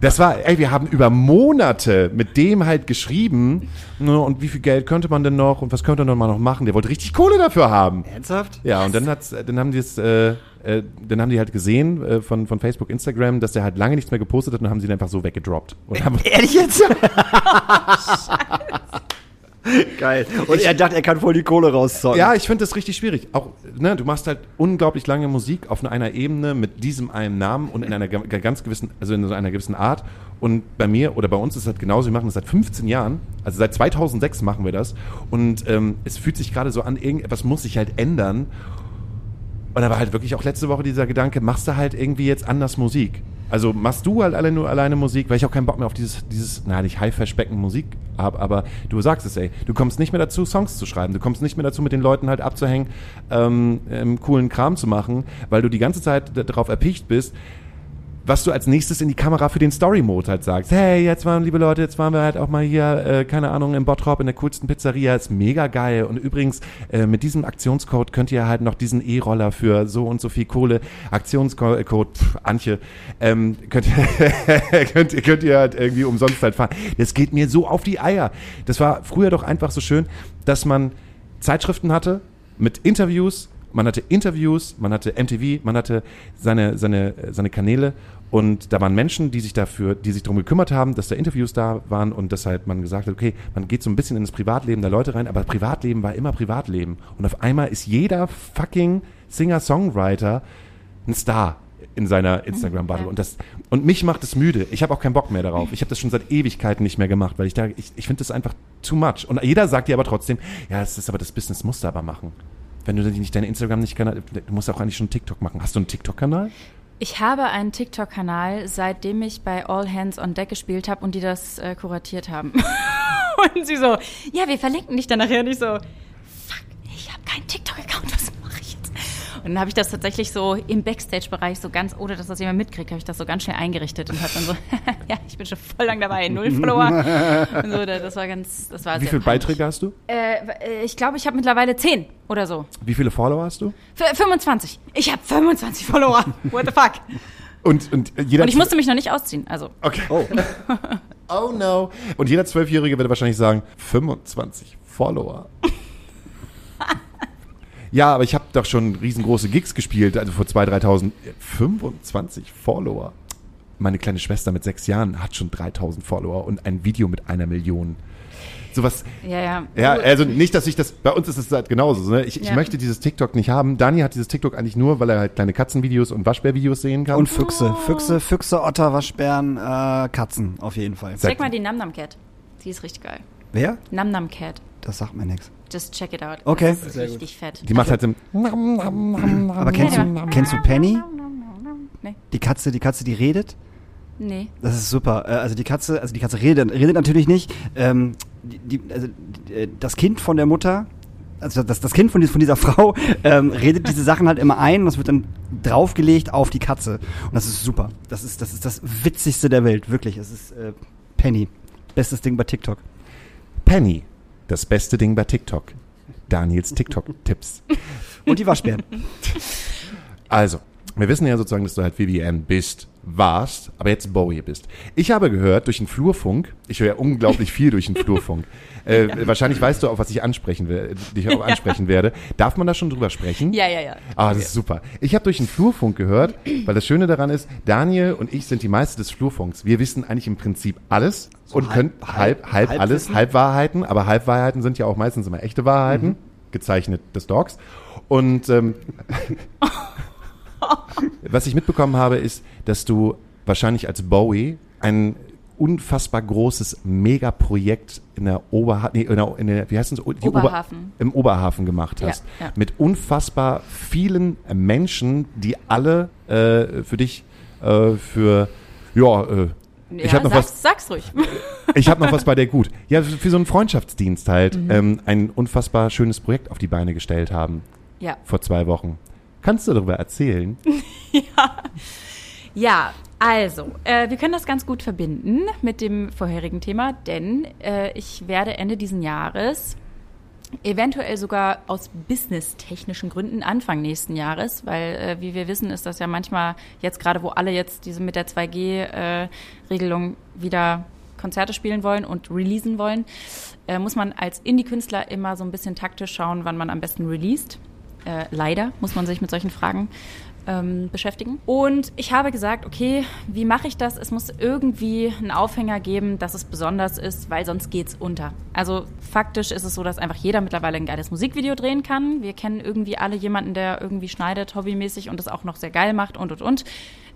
das war, ey, wir haben über Monate mit dem halt geschrieben, ne, und wie viel Geld könnte man denn noch und was könnte man noch machen? Der wollte richtig Kohle dafür haben. Ernsthaft? Ja, und dann hat's, dann haben die es, äh, äh, dann haben die halt gesehen äh, von, von Facebook, Instagram, dass der halt lange nichts mehr gepostet hat und haben sie ihn einfach so weggedroppt. Und haben, Ehrlich jetzt? geil. Und er dachte, er kann voll die Kohle rauszocken. Ja, ich finde das richtig schwierig. Auch, ne, du machst halt unglaublich lange Musik auf einer Ebene mit diesem einen Namen und in einer ga- ganz gewissen, also in so einer gewissen Art. Und bei mir oder bei uns ist es halt genauso, wir machen das seit 15 Jahren, also seit 2006 machen wir das. Und ähm, es fühlt sich gerade so an, irgendetwas muss sich halt ändern. Und da war halt wirklich auch letzte Woche dieser Gedanke, machst du halt irgendwie jetzt anders Musik? Also machst du halt alle nur alleine Musik, weil ich auch keinen Bock mehr auf dieses, dieses, na nicht Haifischbecken Musik habe, aber du sagst es, ey, du kommst nicht mehr dazu, Songs zu schreiben, du kommst nicht mehr dazu, mit den Leuten halt abzuhängen, ähm, ähm, coolen Kram zu machen, weil du die ganze Zeit darauf erpicht bist, was du als nächstes in die Kamera für den Story-Mode halt sagst. Hey, jetzt waren, liebe Leute, jetzt waren wir halt auch mal hier, äh, keine Ahnung, im Bottrop in der coolsten Pizzeria. Ist mega geil. Und übrigens, äh, mit diesem Aktionscode könnt ihr halt noch diesen E-Roller für so und so viel Kohle, Aktionscode, pff, Antje, ähm, könnt, ihr- könnt, ihr- könnt ihr halt irgendwie umsonst halt fahren. Das geht mir so auf die Eier. Das war früher doch einfach so schön, dass man Zeitschriften hatte mit Interviews, man hatte Interviews, man hatte MTV, man hatte seine, seine, seine Kanäle und da waren Menschen, die sich dafür, die sich darum gekümmert haben, dass da Interviews da waren und dass halt man gesagt hat, okay, man geht so ein bisschen in das Privatleben der Leute rein, aber Privatleben war immer Privatleben. Und auf einmal ist jeder fucking Singer-Songwriter ein Star in seiner Instagram-Bubble. Und, das, und mich macht es müde. Ich habe auch keinen Bock mehr darauf. Ich habe das schon seit Ewigkeiten nicht mehr gemacht, weil ich da, ich, ich finde das einfach too much. Und jeder sagt dir aber trotzdem, ja, das ist aber das Business, musst du aber machen. Wenn du nicht deine Instagram nicht kannst, du musst auch eigentlich schon TikTok machen. Hast du einen TikTok-Kanal? Ich habe einen TikTok-Kanal, seitdem ich bei All Hands on Deck gespielt habe und die das äh, kuratiert haben. und sie so, ja, wir verlinken dich dann nachher. Und ich so, fuck, ich habe keinen TikTok-Account, Und dann habe ich das tatsächlich so im Backstage-Bereich so ganz, ohne dass das jemand mitkriegt, habe ich das so ganz schnell eingerichtet und habe dann so, ja, ich bin schon voll lang dabei, null Follower. und so, da- das war ganz, das war Wie sehr viele peinlich. Beiträge hast du? Äh, ich glaube, ich habe mittlerweile 10 oder so. Wie viele Follower hast du? F 25. Ich habe 25 Follower. What the fuck? Und, und jeder Und ich musste mich noch nicht ausziehen. Also, Okay. Oh. oh no. Und jeder Zwölfjährige würde wahrscheinlich sagen, 25 Follower. Ja, aber ich habe doch schon riesengroße Gigs gespielt, also vor 2.000, 3.000. 25 Follower. Meine kleine Schwester mit sechs Jahren hat schon 3.000 Follower und ein Video mit einer Million. Sowas, ja, ja. ja, also nicht, dass ich das, bei uns ist es halt genauso. Ne? Ich, ich Ja. möchte dieses TikTok nicht haben. Dani hat dieses TikTok eigentlich nur, weil er halt kleine Katzenvideos und Waschbärvideos sehen kann. Und Füchse. Füchse, Füchse, Otter, Waschbären, äh, Katzen auf jeden Fall. Sag- Check mal die Nam Nam Cat. Die ist richtig geil. Wer? Nam Nam Cat. Das sagt mir nichts. Just check it out. Okay. Das ist richtig fett. die macht halt so Aber kennst Ja, du, kennst du Penny? Nee. Die Katze, die Katze, die redet? Nee. Das ist super. Äh, Also die Katze, also die Katze redet, redet natürlich nicht. Ähm, die, die, also die, äh, das Kind von der Mutter, also das, das Kind von, dies- von dieser Frau, ähm, redet diese Sachen halt immer ein und das wird dann draufgelegt auf die Katze. Und das ist super. Das ist das, ist das Witzigste der Welt, wirklich. Es ist äh, Penny. Bestes Ding bei TikTok. Penny, das beste Ding bei TikTok. Daniels TikTok-Tipps. Und die Waschbären. Also, wir wissen ja sozusagen, dass du halt Vivian bist, warst, aber jetzt Bowie bist. Ich habe gehört durch den Flurfunk, ich höre ja unglaublich viel durch den Flurfunk. Äh, Wahrscheinlich weißt du auch, was ich ansprechen werde, dich auch ansprechen werde. Darf man da schon drüber sprechen? Ja, ja, ja. Ah, das ist super. Ich habe durch den Flurfunk gehört, weil das Schöne daran ist, Daniel und ich sind die Meister des Flurfunks. Wir wissen eigentlich im Prinzip alles und halb- können halb, halb- halb, halb alles, wissen? Halbwahrheiten, aber Halbwahrheiten sind ja auch meistens immer echte Wahrheiten, Mhm. gezeichnet des Dogs. Und ähm, was ich mitbekommen habe, ist, dass du wahrscheinlich als Bowie ein unfassbar großes Megaprojekt in der Oberhafen, nee, in der, in der, wie heißt es? Die Ober- Oberhafen. Im Oberhafen gemacht Ja, hast. ja. Mit unfassbar vielen Menschen, die alle äh, für dich, äh, für, ja, äh, ich ja, habe noch sag's, was, sag's ruhig. ich habe noch was bei der gut. Ja, für, für so einen Freundschaftsdienst halt Mhm. ähm, ein unfassbar schönes Projekt auf die Beine gestellt haben ja. vor zwei Wochen. Kannst du darüber erzählen? Ja, also, äh, wir können das ganz gut verbinden mit dem vorherigen Thema, denn äh, ich werde Ende diesen Jahres eventuell sogar aus businesstechnischen Gründen Anfang nächsten Jahres, weil äh, wie wir wissen, ist das ja manchmal jetzt gerade, wo alle jetzt diese mit der 2G-Regelung wieder Konzerte spielen wollen und releasen wollen, äh, muss man als Indie-Künstler immer so ein bisschen taktisch schauen, wann man am besten released. Äh, leider muss man sich mit solchen Fragen ähm, beschäftigen. Und ich habe gesagt, okay, wie mache ich das? Es muss irgendwie einen Aufhänger geben, dass es besonders ist, weil sonst geht's unter. Also faktisch ist es so, dass einfach jeder mittlerweile ein geiles Musikvideo drehen kann. Wir kennen irgendwie alle jemanden, der irgendwie schneidet, hobbymäßig und das auch noch sehr geil macht und und und.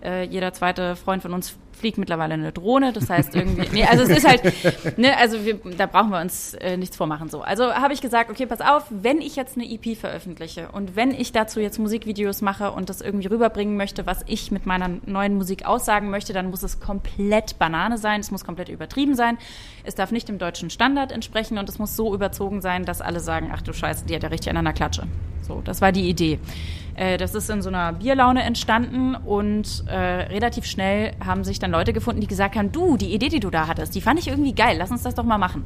Äh, jeder zweite Freund von uns fliegt mittlerweile eine Drohne. Das heißt irgendwie, nee, also es ist halt, ne, also wir, da brauchen wir uns äh, nichts vormachen so. Also habe ich gesagt, okay, pass auf, wenn ich jetzt eine EP veröffentliche und wenn ich dazu jetzt Musikvideos mache und das irgendwie rüberbringen möchte, was ich mit meiner neuen Musik aussagen möchte, dann muss es komplett Banane sein, es muss komplett übertrieben sein, es darf nicht dem deutschen Standard entsprechen und es muss so überzogen sein, dass alle sagen, ach du Scheiße, die hat ja richtig an einer Klatsche. So, das war die Idee. Äh, das ist in so einer Bierlaune entstanden und äh, relativ schnell haben sich dann Leute gefunden, die gesagt haben, du, die Idee, die du da hattest, die fand ich irgendwie geil, lass uns das doch mal machen.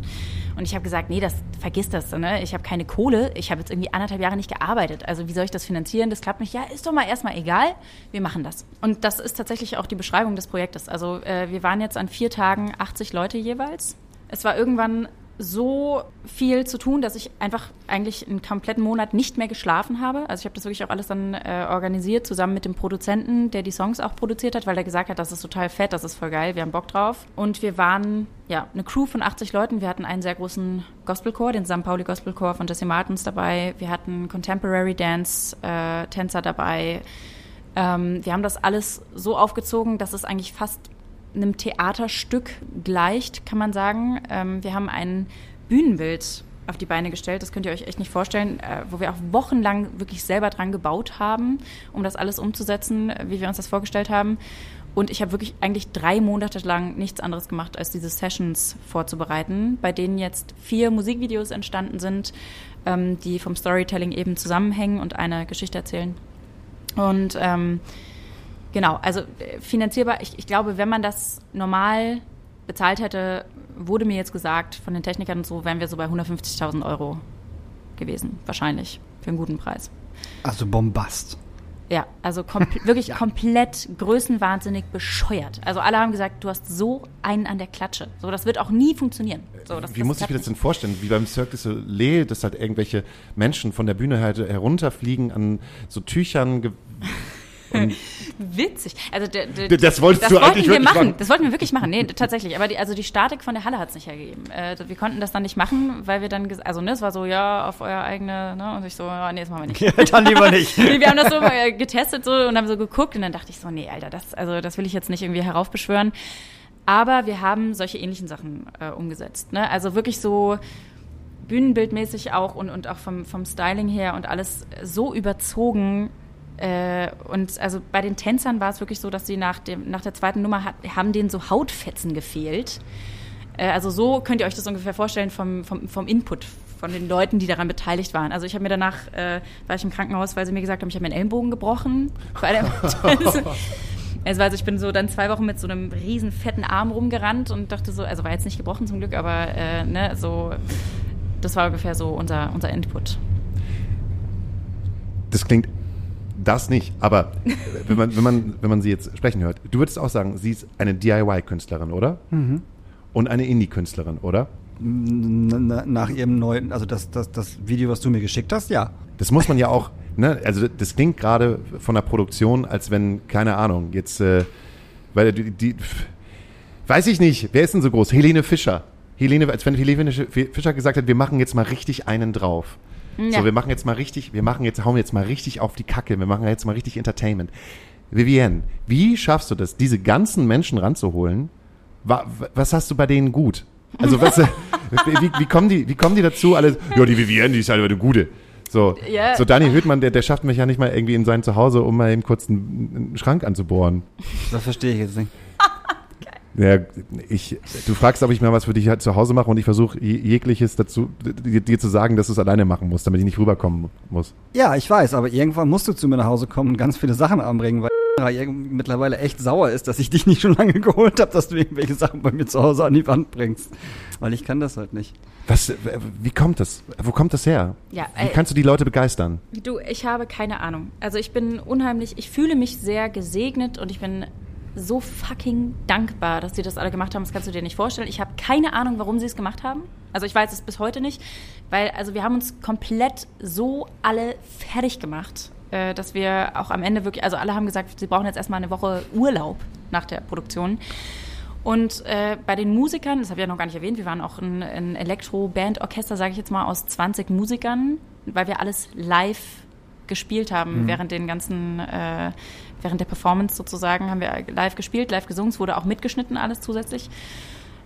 Und ich habe gesagt, nee, das vergiss das, ne? ich habe keine Kohle, ich habe jetzt irgendwie anderthalb Jahre nicht gearbeitet, also wie soll ich das finanzieren, das klappt nicht, ja, ist doch mal erstmal egal, wir machen das. Und das ist tatsächlich auch die Beschreibung des Projektes. Also äh, wir waren jetzt an vier Tagen 80 Leute jeweils. Es war irgendwann so viel zu tun, dass ich einfach eigentlich einen kompletten Monat nicht mehr geschlafen habe. Also ich habe das wirklich auch alles dann äh, organisiert, zusammen mit dem Produzenten, der die Songs auch produziert hat, weil er gesagt hat, das ist total fett, das ist voll geil, wir haben Bock drauf. Und wir waren ja eine Crew von 80 Leuten. Wir hatten einen sehr großen Gospelchor, den St. Pauli Gospelchor von Jesse Martins dabei. Wir hatten Contemporary Dance äh, Tänzer dabei. Ähm, wir haben das alles so aufgezogen, dass es eigentlich fast einem Theaterstück gleicht, kann man sagen. Ähm, wir haben ein Bühnenbild auf die Beine gestellt, das könnt ihr euch echt nicht vorstellen, äh, wo wir auch wochenlang wirklich selber dran gebaut haben, um das alles umzusetzen, wie wir uns das vorgestellt haben. Und ich habe wirklich eigentlich drei Monate lang nichts anderes gemacht, als diese Sessions vorzubereiten, bei denen jetzt vier Musikvideos entstanden sind, ähm, die vom Storytelling eben zusammenhängen und eine Geschichte erzählen. Und ähm, Genau, also äh, finanzierbar, ich, ich glaube, wenn man das normal bezahlt hätte, wurde mir jetzt gesagt von den Technikern und so, wären wir so bei 150.000 Euro gewesen, wahrscheinlich, für einen guten Preis. Also Bombast. Ja, also kompl wirklich ja. komplett größenwahnsinnig bescheuert. Also alle haben gesagt, du hast so einen an der Klatsche. So, das wird auch nie funktionieren. So, das, Wie das muss ich mir das denn vorstellen? Wie beim Cirque du Soleil, dass halt irgendwelche Menschen von der Bühne halt herunterfliegen an so Tüchern Witzig. Also das wolltest das du wollten eigentlich wir wirklich machen. machen. Das wollten wir wirklich machen. Nee, tatsächlich. Aber die, also die Statik von der Halle hat es nicht hergegeben. Äh, wir konnten das dann nicht machen, weil wir dann, also ne, es war so, ja, auf euer eigene, ne, und ich so, ja, nee, das machen wir nicht. Ja, dann lieber nicht. nee, wir haben das so äh, getestet so und haben so geguckt und dann dachte ich so, nee, Alter, das, also das will ich jetzt nicht irgendwie heraufbeschwören. Aber wir haben solche ähnlichen Sachen äh, umgesetzt. Ne? Also wirklich so bühnenbildmäßig auch und, und auch vom, vom Styling her und alles so überzogen, äh, und also bei den Tänzern war es wirklich so, dass sie nach, dem, nach der zweiten Nummer hat, haben denen so Hautfetzen gefehlt. Äh, also so könnt ihr euch das ungefähr vorstellen vom, vom, vom Input von den Leuten, die daran beteiligt waren. Also ich habe mir danach, äh, war ich im Krankenhaus, weil sie mir gesagt haben, ich habe meinen Ellenbogen gebrochen. also, also ich bin so dann zwei Wochen mit so einem riesen fetten Arm rumgerannt und dachte so, also war jetzt nicht gebrochen zum Glück, aber äh, ne, so, das war ungefähr so unser, unser Input. Das klingt das nicht, aber wenn man, wenn, man, wenn man sie jetzt sprechen hört, du würdest auch sagen, sie ist eine DIY-Künstlerin, oder? Mhm. Und eine Indie-Künstlerin, oder? Nach ihrem neuen, also das, das, das Video, was du mir geschickt hast, ja. Das muss man ja auch, ne? Also das klingt gerade von der Produktion, als wenn, keine Ahnung, jetzt, äh, weil die, die, weiß ich nicht, wer ist denn so groß? Helene Fischer. Helene, als wenn Helene Fischer gesagt hat, wir machen jetzt mal richtig einen drauf. Ja. So, wir machen jetzt mal richtig, wir machen jetzt, hauen jetzt mal richtig auf die Kacke, wir machen jetzt mal richtig Entertainment. Vivienne, wie schaffst du das, diese ganzen Menschen ranzuholen? Was hast du bei denen gut? Also was, wie, wie, kommen die, wie kommen die dazu? Alle, ja, die Vivienne, die ist halt eine gute. So, yeah. so Daniel Hüttmann, der, der schafft mich ja nicht mal irgendwie in sein Zuhause, um mal eben kurz einen, einen Schrank anzubohren. Das verstehe ich jetzt nicht. Ja, ich, du fragst, ob ich mal was für dich halt zu Hause mache und ich versuche jegliches dazu, dir, dir, zu sagen, dass du es alleine machen musst, damit ich nicht rüberkommen muss. Ja, ich weiß, aber irgendwann musst du zu mir nach Hause kommen und ganz viele Sachen anbringen, weil mittlerweile echt sauer ist, dass ich dich nicht schon lange geholt habe, dass du irgendwelche Sachen bei mir zu Hause an die Wand bringst. Weil ich kann das halt nicht. Was, wie kommt das? Wo kommt das her? Ja, wie kannst du die Leute begeistern? Du, ich habe keine Ahnung. Also ich bin unheimlich, ich fühle mich sehr gesegnet und ich bin so fucking dankbar, dass sie das alle gemacht haben. Das kannst du dir nicht vorstellen. Ich habe keine Ahnung, warum sie es gemacht haben. Also ich weiß es bis heute nicht, weil also wir haben uns komplett so alle fertig gemacht äh, dass wir auch am Ende wirklich, also alle haben gesagt, sie brauchen jetzt erstmal eine Woche Urlaub nach der Produktion. Und äh, bei den Musikern, das habe ich ja noch gar nicht erwähnt, wir waren auch ein, ein Elektro-Band-Orchester, sage ich jetzt mal, aus 20 Musikern, weil wir alles live gespielt haben mhm. während den ganzen, äh, während der Performance sozusagen, haben wir live gespielt, live gesungen, es wurde auch mitgeschnitten alles zusätzlich.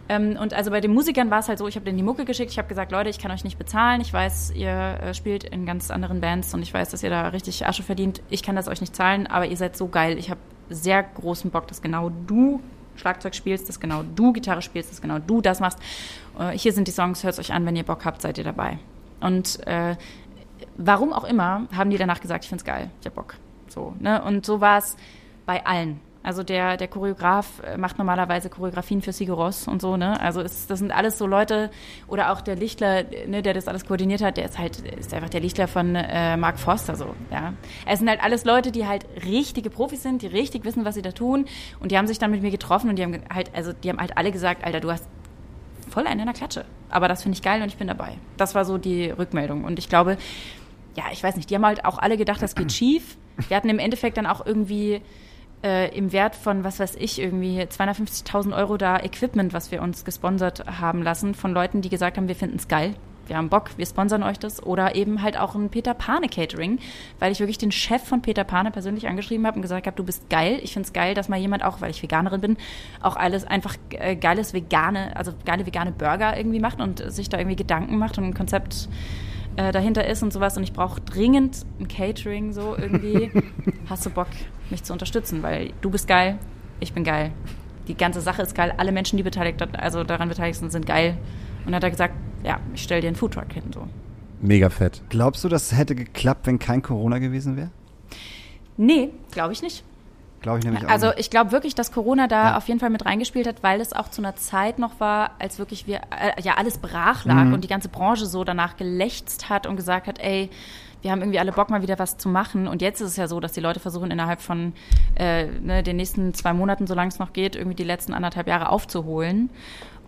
Ähm, und also bei den Musikern war es halt so, ich habe denen die Mucke geschickt, ich habe gesagt, Leute, ich kann euch nicht bezahlen, ich weiß, ihr äh, spielt in ganz anderen Bands und ich weiß, dass ihr da richtig Asche verdient, ich kann das euch nicht zahlen, aber ihr seid so geil, ich habe sehr großen Bock, dass genau du Schlagzeug spielst, dass genau du Gitarre spielst, dass genau du das machst. Äh, hier sind die Songs, hört euch an, wenn ihr Bock habt, seid ihr dabei. Und äh, warum auch immer, haben die danach gesagt, ich finde es geil, ich hab Bock. So, ne? Und so war es bei allen. Also der, der Choreograf äh, macht normalerweise Choreografien für Sigur Ross und so, ne? Also ist, das sind alles so Leute, oder auch der Lichtler, ne, der das alles koordiniert hat, der ist halt, ist einfach der Lichtler von äh, Mark Foster so, ja. Es sind halt alles Leute, die halt richtige Profis sind, die richtig wissen, was sie da tun. Und die haben sich dann mit mir getroffen und die haben halt, also die haben halt alle gesagt, Alter, du hast voll einen in der Klatsche. Aber das finde ich geil und ich bin dabei. Das war so die Rückmeldung. Und ich glaube, ja, ich weiß nicht, die haben halt auch alle gedacht, das geht schief. Wir hatten im Endeffekt dann auch irgendwie äh, im Wert von, was weiß ich, irgendwie 250.000 Euro da Equipment, was wir uns gesponsert haben lassen, von Leuten, die gesagt haben, wir finden es geil, wir haben Bock, wir sponsern euch das. Oder eben halt auch ein Peter Pane Catering, weil ich wirklich den Chef von Peter Pane persönlich angeschrieben habe und gesagt habe, du bist geil. Ich finde es geil, dass mal jemand auch, weil ich Veganerin bin, auch alles einfach äh, geiles vegane, also geile vegane Burger irgendwie macht und sich da irgendwie Gedanken macht und ein Konzept äh, dahinter ist und sowas und ich brauche dringend ein Catering so irgendwie. Hast du Bock, mich zu unterstützen? Weil du bist geil, ich bin geil. Die ganze Sache ist geil. Alle Menschen, die beteiligt, also daran beteiligt sind, sind geil. Und dann hat er gesagt, ja, ich stelle dir einen Foodtruck hin. So. Mega fett. Glaubst du, das hätte geklappt, wenn kein Corona gewesen wäre? Nee, glaube ich nicht. Glaube ich nämlich auch. Also ich glaube wirklich, dass Corona da ja. auf jeden Fall mit reingespielt hat, weil es auch zu einer Zeit noch war, als wirklich wir äh, ja alles brach lag mhm. und die ganze Branche so danach gelächzt hat und gesagt hat, ey, wir haben irgendwie alle Bock mal wieder was zu machen. Und jetzt ist es ja so, dass die Leute versuchen innerhalb von äh, ne, den nächsten zwei Monaten, solange es noch geht, irgendwie die letzten anderthalb Jahre aufzuholen.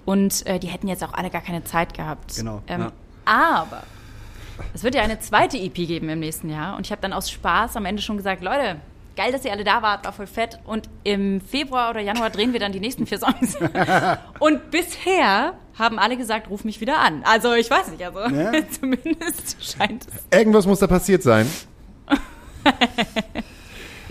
Und äh, die hätten jetzt auch alle gar keine Zeit gehabt. Genau. Ähm, ja. Aber es wird ja eine zweite EP geben im nächsten Jahr. Und ich habe dann aus Spaß am Ende schon gesagt, Leute, geil, dass ihr alle da wart, war voll fett. Und im Februar oder Januar drehen wir dann die nächsten vier Songs. und bisher haben alle gesagt, ruf mich wieder an. Also ich weiß nicht, also ja. zumindest scheint es. Irgendwas muss da passiert sein.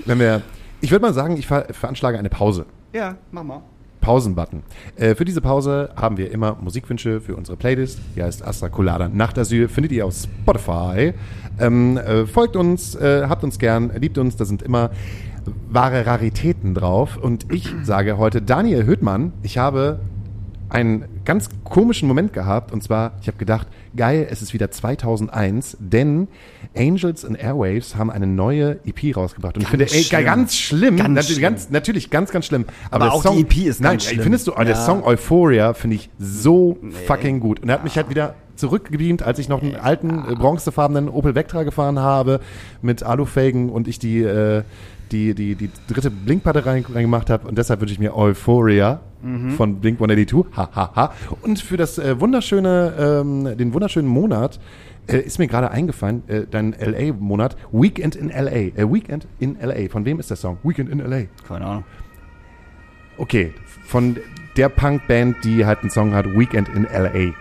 Wenn wir, ich würde mal sagen, ich ver veranschlage eine Pause. Ja, mach mal. Pausenbutton. Äh, für diese Pause haben wir immer Musikwünsche für unsere Playlist. Die heißt Astra Colada Nachtasyl. Findet ihr auf Spotify. Ähm, äh, folgt uns, äh, habt uns gern, liebt uns. Da sind immer wahre Raritäten drauf. Und ich sage heute Daniel Höhtmann, ich habe einen ganz komischen Moment gehabt. Und zwar, ich habe gedacht, geil, es ist wieder 2001, denn Angels and Airwaves haben eine neue EP rausgebracht. Und ganz ich finde, ey, ganz schlimm. Ganz, natürlich, schlimm. Ganz, natürlich ganz, ganz schlimm. Aber, Aber auch Song, die EP ist nein, ganz schlimm. Findest du, oh, der Song Euphoria finde ich so nee. fucking gut. Und er hat mich halt wieder zurückgebeamt, als ich noch einen alten äh, bronzefarbenen Opel Vectra gefahren habe mit Alufelgen und ich die äh, die, die, die dritte Blinkplatte reingemacht habe und deshalb wünsche ich mir Euphoria mhm. von Blink 182. Ha, ha, ha. Und für das äh, wunderschöne, ähm, den wunderschönen Monat äh, ist mir gerade eingefallen, äh, dein LA-Monat, Weekend in LA. Äh, Weekend in LA. Von wem ist der Song? Weekend in LA. Keine Ahnung. Okay, von der Punkband, die halt einen Song hat, Weekend in LA.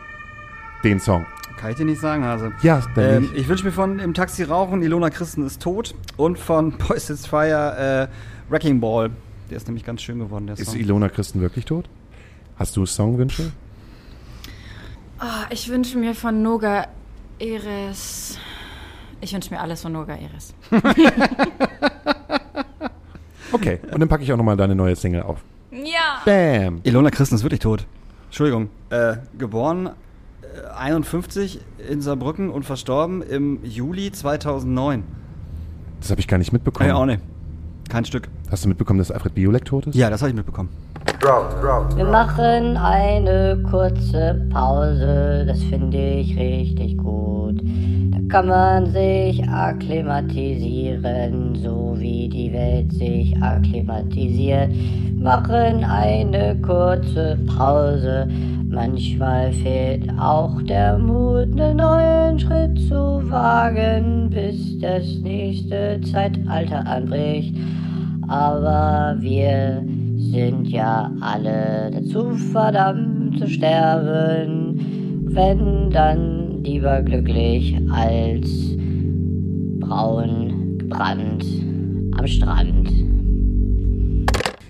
Den Song. Kann ich dir nicht sagen, Hase. Ja, ähm, Ich wünsche mir von Im Taxi rauchen, Ilona Christen ist tot und von Boys is Fire äh, Wrecking Ball. Der ist nämlich ganz schön geworden, der Ist Song. Ilona Christen wirklich tot? Hast du Songwünsche? Oh, ich wünsche mir von Noga Eres. Ich wünsche mir alles von Noga Eres. okay, und dann packe ich auch nochmal deine neue Single auf. Ja. Bam. Ilona Christen ist wirklich tot. Entschuldigung. Äh, geboren 51 in Saarbrücken und verstorben im Juli 2009. Das habe ich gar nicht mitbekommen. Ja, auch nicht. Kein Stück. Hast du mitbekommen, dass Alfred Biolek tot ist? Ja, das habe ich mitbekommen. Wir machen eine kurze Pause, das finde ich richtig gut. Da kann man sich akklimatisieren, so wie die Welt sich akklimatisiert. Machen eine kurze Pause Manchmal fehlt auch der Mut, einen neuen Schritt zu wagen, bis das nächste Zeitalter anbricht. Aber wir sind ja alle dazu verdammt zu sterben, wenn dann lieber glücklich als braun gebrannt am Strand.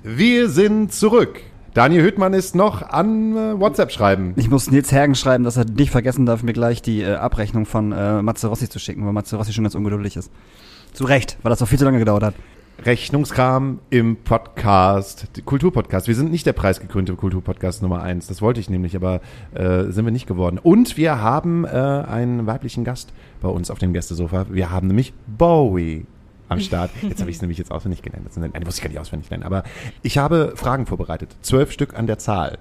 Wir sind zurück. Daniel Hüttmann ist noch an äh, WhatsApp schreiben. Ich muss Nils Hergen schreiben, dass er nicht vergessen darf, mir gleich die äh, Abrechnung von äh, Matze Rossi zu schicken, weil Matze Rossi schon ganz ungeduldig ist. Zu Recht, weil das noch viel zu lange gedauert hat. Rechnungskram im Podcast, Kulturpodcast. Wir sind nicht der preisgekrönte Kulturpodcast Nummer eins. Das wollte ich nämlich, aber äh, sind wir nicht geworden. Und wir haben äh, einen weiblichen Gast bei uns auf dem Gästesofa. Wir haben nämlich Bowie am Start. Jetzt habe ich es nämlich jetzt auswendig gelernt. Das sind, nein, muss ich gar nicht auswendig lernen. Aber ich habe Fragen vorbereitet. Zwölf Stück an der Zahl.